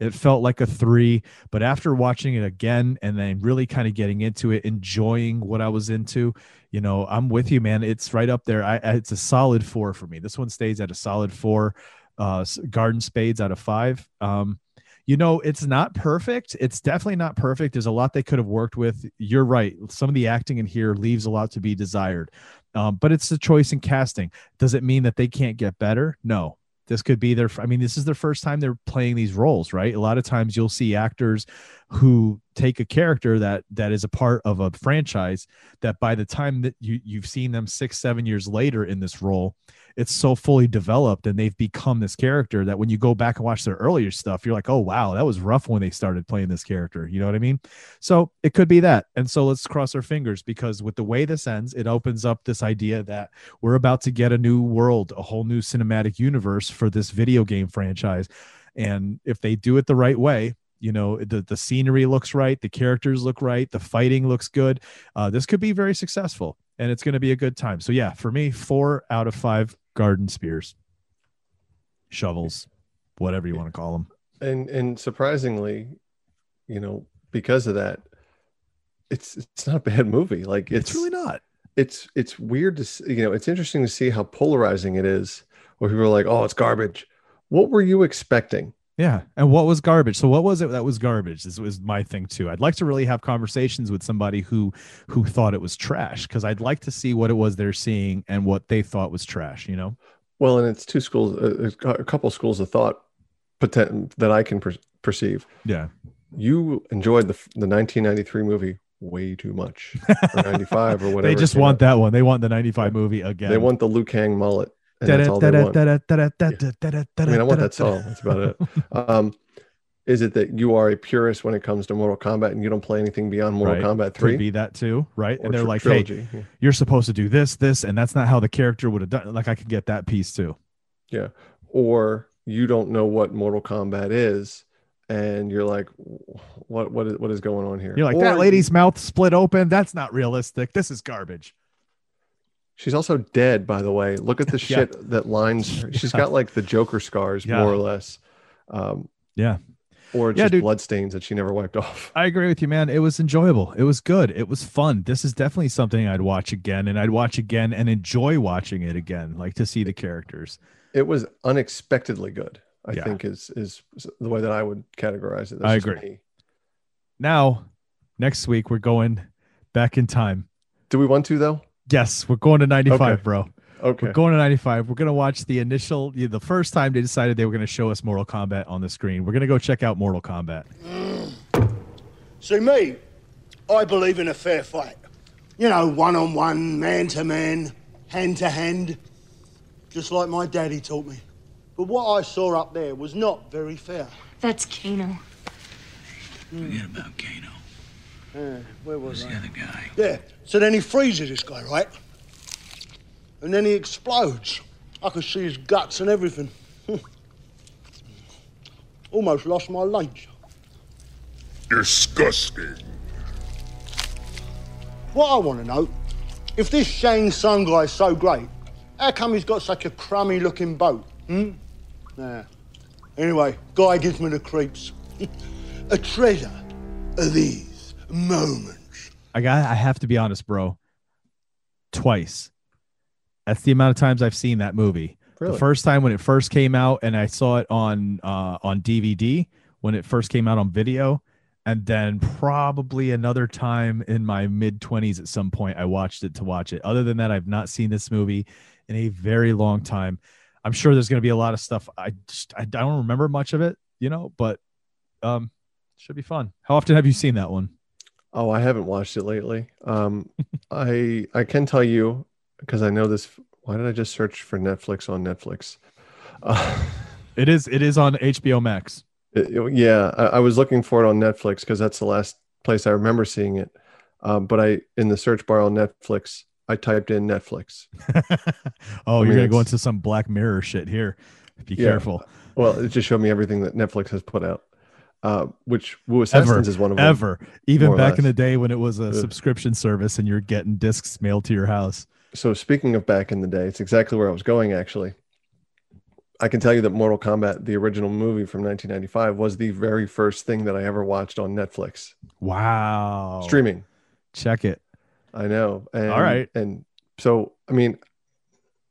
It felt like a three, but after watching it again and then really kind of getting into it, enjoying what I was into, you know, I'm with you, man. It's right up there. I, it's a solid four for me. This one stays at a solid four. Uh, Garden Spades out of five. Um, you know, it's not perfect. It's definitely not perfect. There's a lot they could have worked with. You're right. Some of the acting in here leaves a lot to be desired. Um, but it's a choice in casting. Does it mean that they can't get better? No. This could be their, I mean, this is their first time they're playing these roles, right? A lot of times you'll see actors who take a character that that is a part of a franchise that by the time that you you've seen them six seven years later in this role it's so fully developed and they've become this character that when you go back and watch their earlier stuff, you're like, oh, wow, that was rough when they started playing this character. You know what I mean? So it could be that. And so let's cross our fingers because with the way this ends, it opens up this idea that we're about to get a new world, a whole new cinematic universe for this video game franchise. And if they do it the right way, you know the the scenery looks right the characters look right the fighting looks good uh, this could be very successful and it's going to be a good time so yeah for me four out of five garden spears, shovels, whatever you want to call them. And and surprisingly, you know, because of that, it's it's not a bad movie. Like it's, it's really not. It's it's weird to see, you know, it's interesting to see how polarizing it is. Where people are like, "Oh, it's garbage." What were you expecting? Yeah. And what was garbage? So what was it that was garbage? This was my thing too. I'd like to really have conversations with somebody who who thought it was trash because I'd like to see what it was they're seeing and what they thought was trash, you know? Well, and it's two schools, uh, a couple schools of thought that I can per- perceive. Yeah. You enjoyed the the 1993 movie way too much, or 95 or whatever. they just want that one. They want the 95 movie again. They want the Liu Kang mullet. I mean, I want that song. That's about it. Um, is it that you are a purist when it comes to Mortal Kombat and you don't play anything beyond Mortal right. Kombat 3? Could be that too, right? Or and they're tr- like, trilogy. hey, Yeah. you're supposed to do this, this, and that's not how the character would have done. Like I could get that piece too. Yeah. Or you don't know what Mortal Kombat is and you're like, what what is what is going on here? You're like, Or that lady's mouth split open. That's not realistic. This is garbage. She's also dead, by the way. Look at the Yeah. shit that lines her. She's got like the Joker scars, Yeah. more or less. Um, Yeah. or just dude. blood stains that she never wiped off. I agree with you, man. It was enjoyable. It was good. It was fun. This is definitely something I'd watch again, and I'd watch again and enjoy watching it again, like to see the characters. It was unexpectedly good. I think is is the way that I would categorize it. That's I agree. me. Now, next week we're going back in time. Do we want to though? Yes, we're going to 95, Okay. bro. Okay. We're going to 95. We're going to watch the initial, the first time they decided they were going to show us Mortal Kombat on the screen. We're going to go check out Mortal Kombat. Mm. See, me, I believe in a fair fight. You know, one on one, man to man, hand to hand. Just like my daddy taught me. But what I saw up there was not very fair. That's Kano. Forget about Kano. Uh, where was Who's I? the other guy? Yeah. So then he freezes this guy, right? And then he explodes. I could see his guts and everything. Almost lost my lunch. Disgusting. What I want to know, if this Shang Tsung guy's so great, how come he's got such a crummy looking boat? Hmm? Nah. Anyway, guy gives me the creeps. a treasure of these moments. I got I have to be honest, bro. Twice. That's the amount of times I've seen that movie. Really? The first time when it first came out and I saw it on uh on DVD when it first came out on video and then probably another time in my mid 20s at some point I watched it to watch it. Other than that I've not seen this movie in a very long time. I'm sure there's going to be a lot of stuff I just I don't remember much of it, you know, but um should be fun. How often have you seen that one? Oh, I haven't watched it lately. Um, I I can tell you because I know this. Why did I just search for Netflix on Netflix? Uh, It is it is on HBO Max. It- it- yeah, I, I was looking for it on Netflix because that's the last place I remember seeing it. Um, but I in the search bar on Netflix, I typed in Netflix. oh, I you're mean, gonna go into some Black Mirror shit here. Be Yeah. careful. Well, it just showed me everything that Netflix has put out, uh, which Wu Assassins is one of them. Ever, even back in the day when it was a Ugh. subscription service and you're getting discs mailed to your house. So speaking of back in the day, it's exactly where I was going. Actually, I can tell you that Mortal Kombat, the original movie from 1995, was the very first thing that I ever watched on Netflix Wow. streaming. Check it. I know. And, All right. And so, I mean,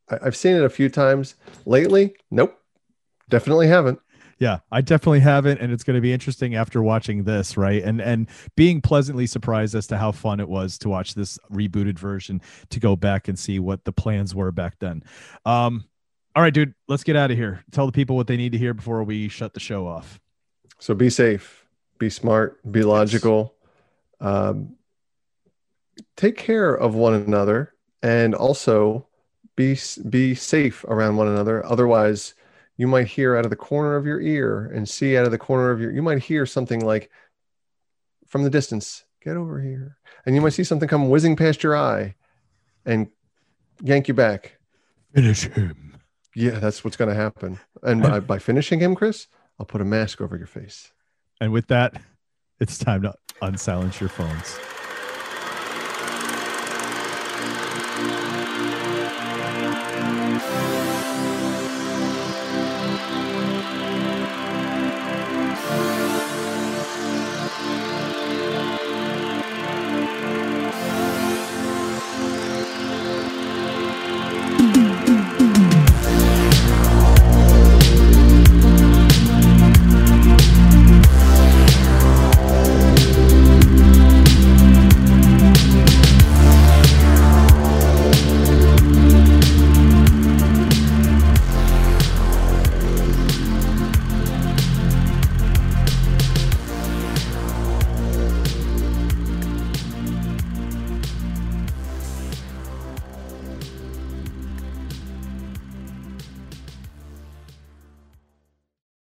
I, I've seen it a few times lately. Nope. Definitely haven't. Yeah, I definitely haven't, and it's going to be interesting after watching this, right? And and being pleasantly surprised as to how fun it was to watch this rebooted version to go back and see what the plans were back then. Um, all right, dude, let's get out of here. Tell the people what they need to hear before we shut the show off. So be safe, be smart, be logical, um, take care of one another, and also be be safe around one another. Otherwise, you might hear out of the corner of your ear and see out of the corner of your. You might hear something like from the distance, "Get over here," and you might see something come whizzing past your eye, and yank you back. Finish him. Yeah, that's what's going to happen. And by, by finishing him, Chris, I'll put a mask over your face. And with that, it's time to unsilence your phones.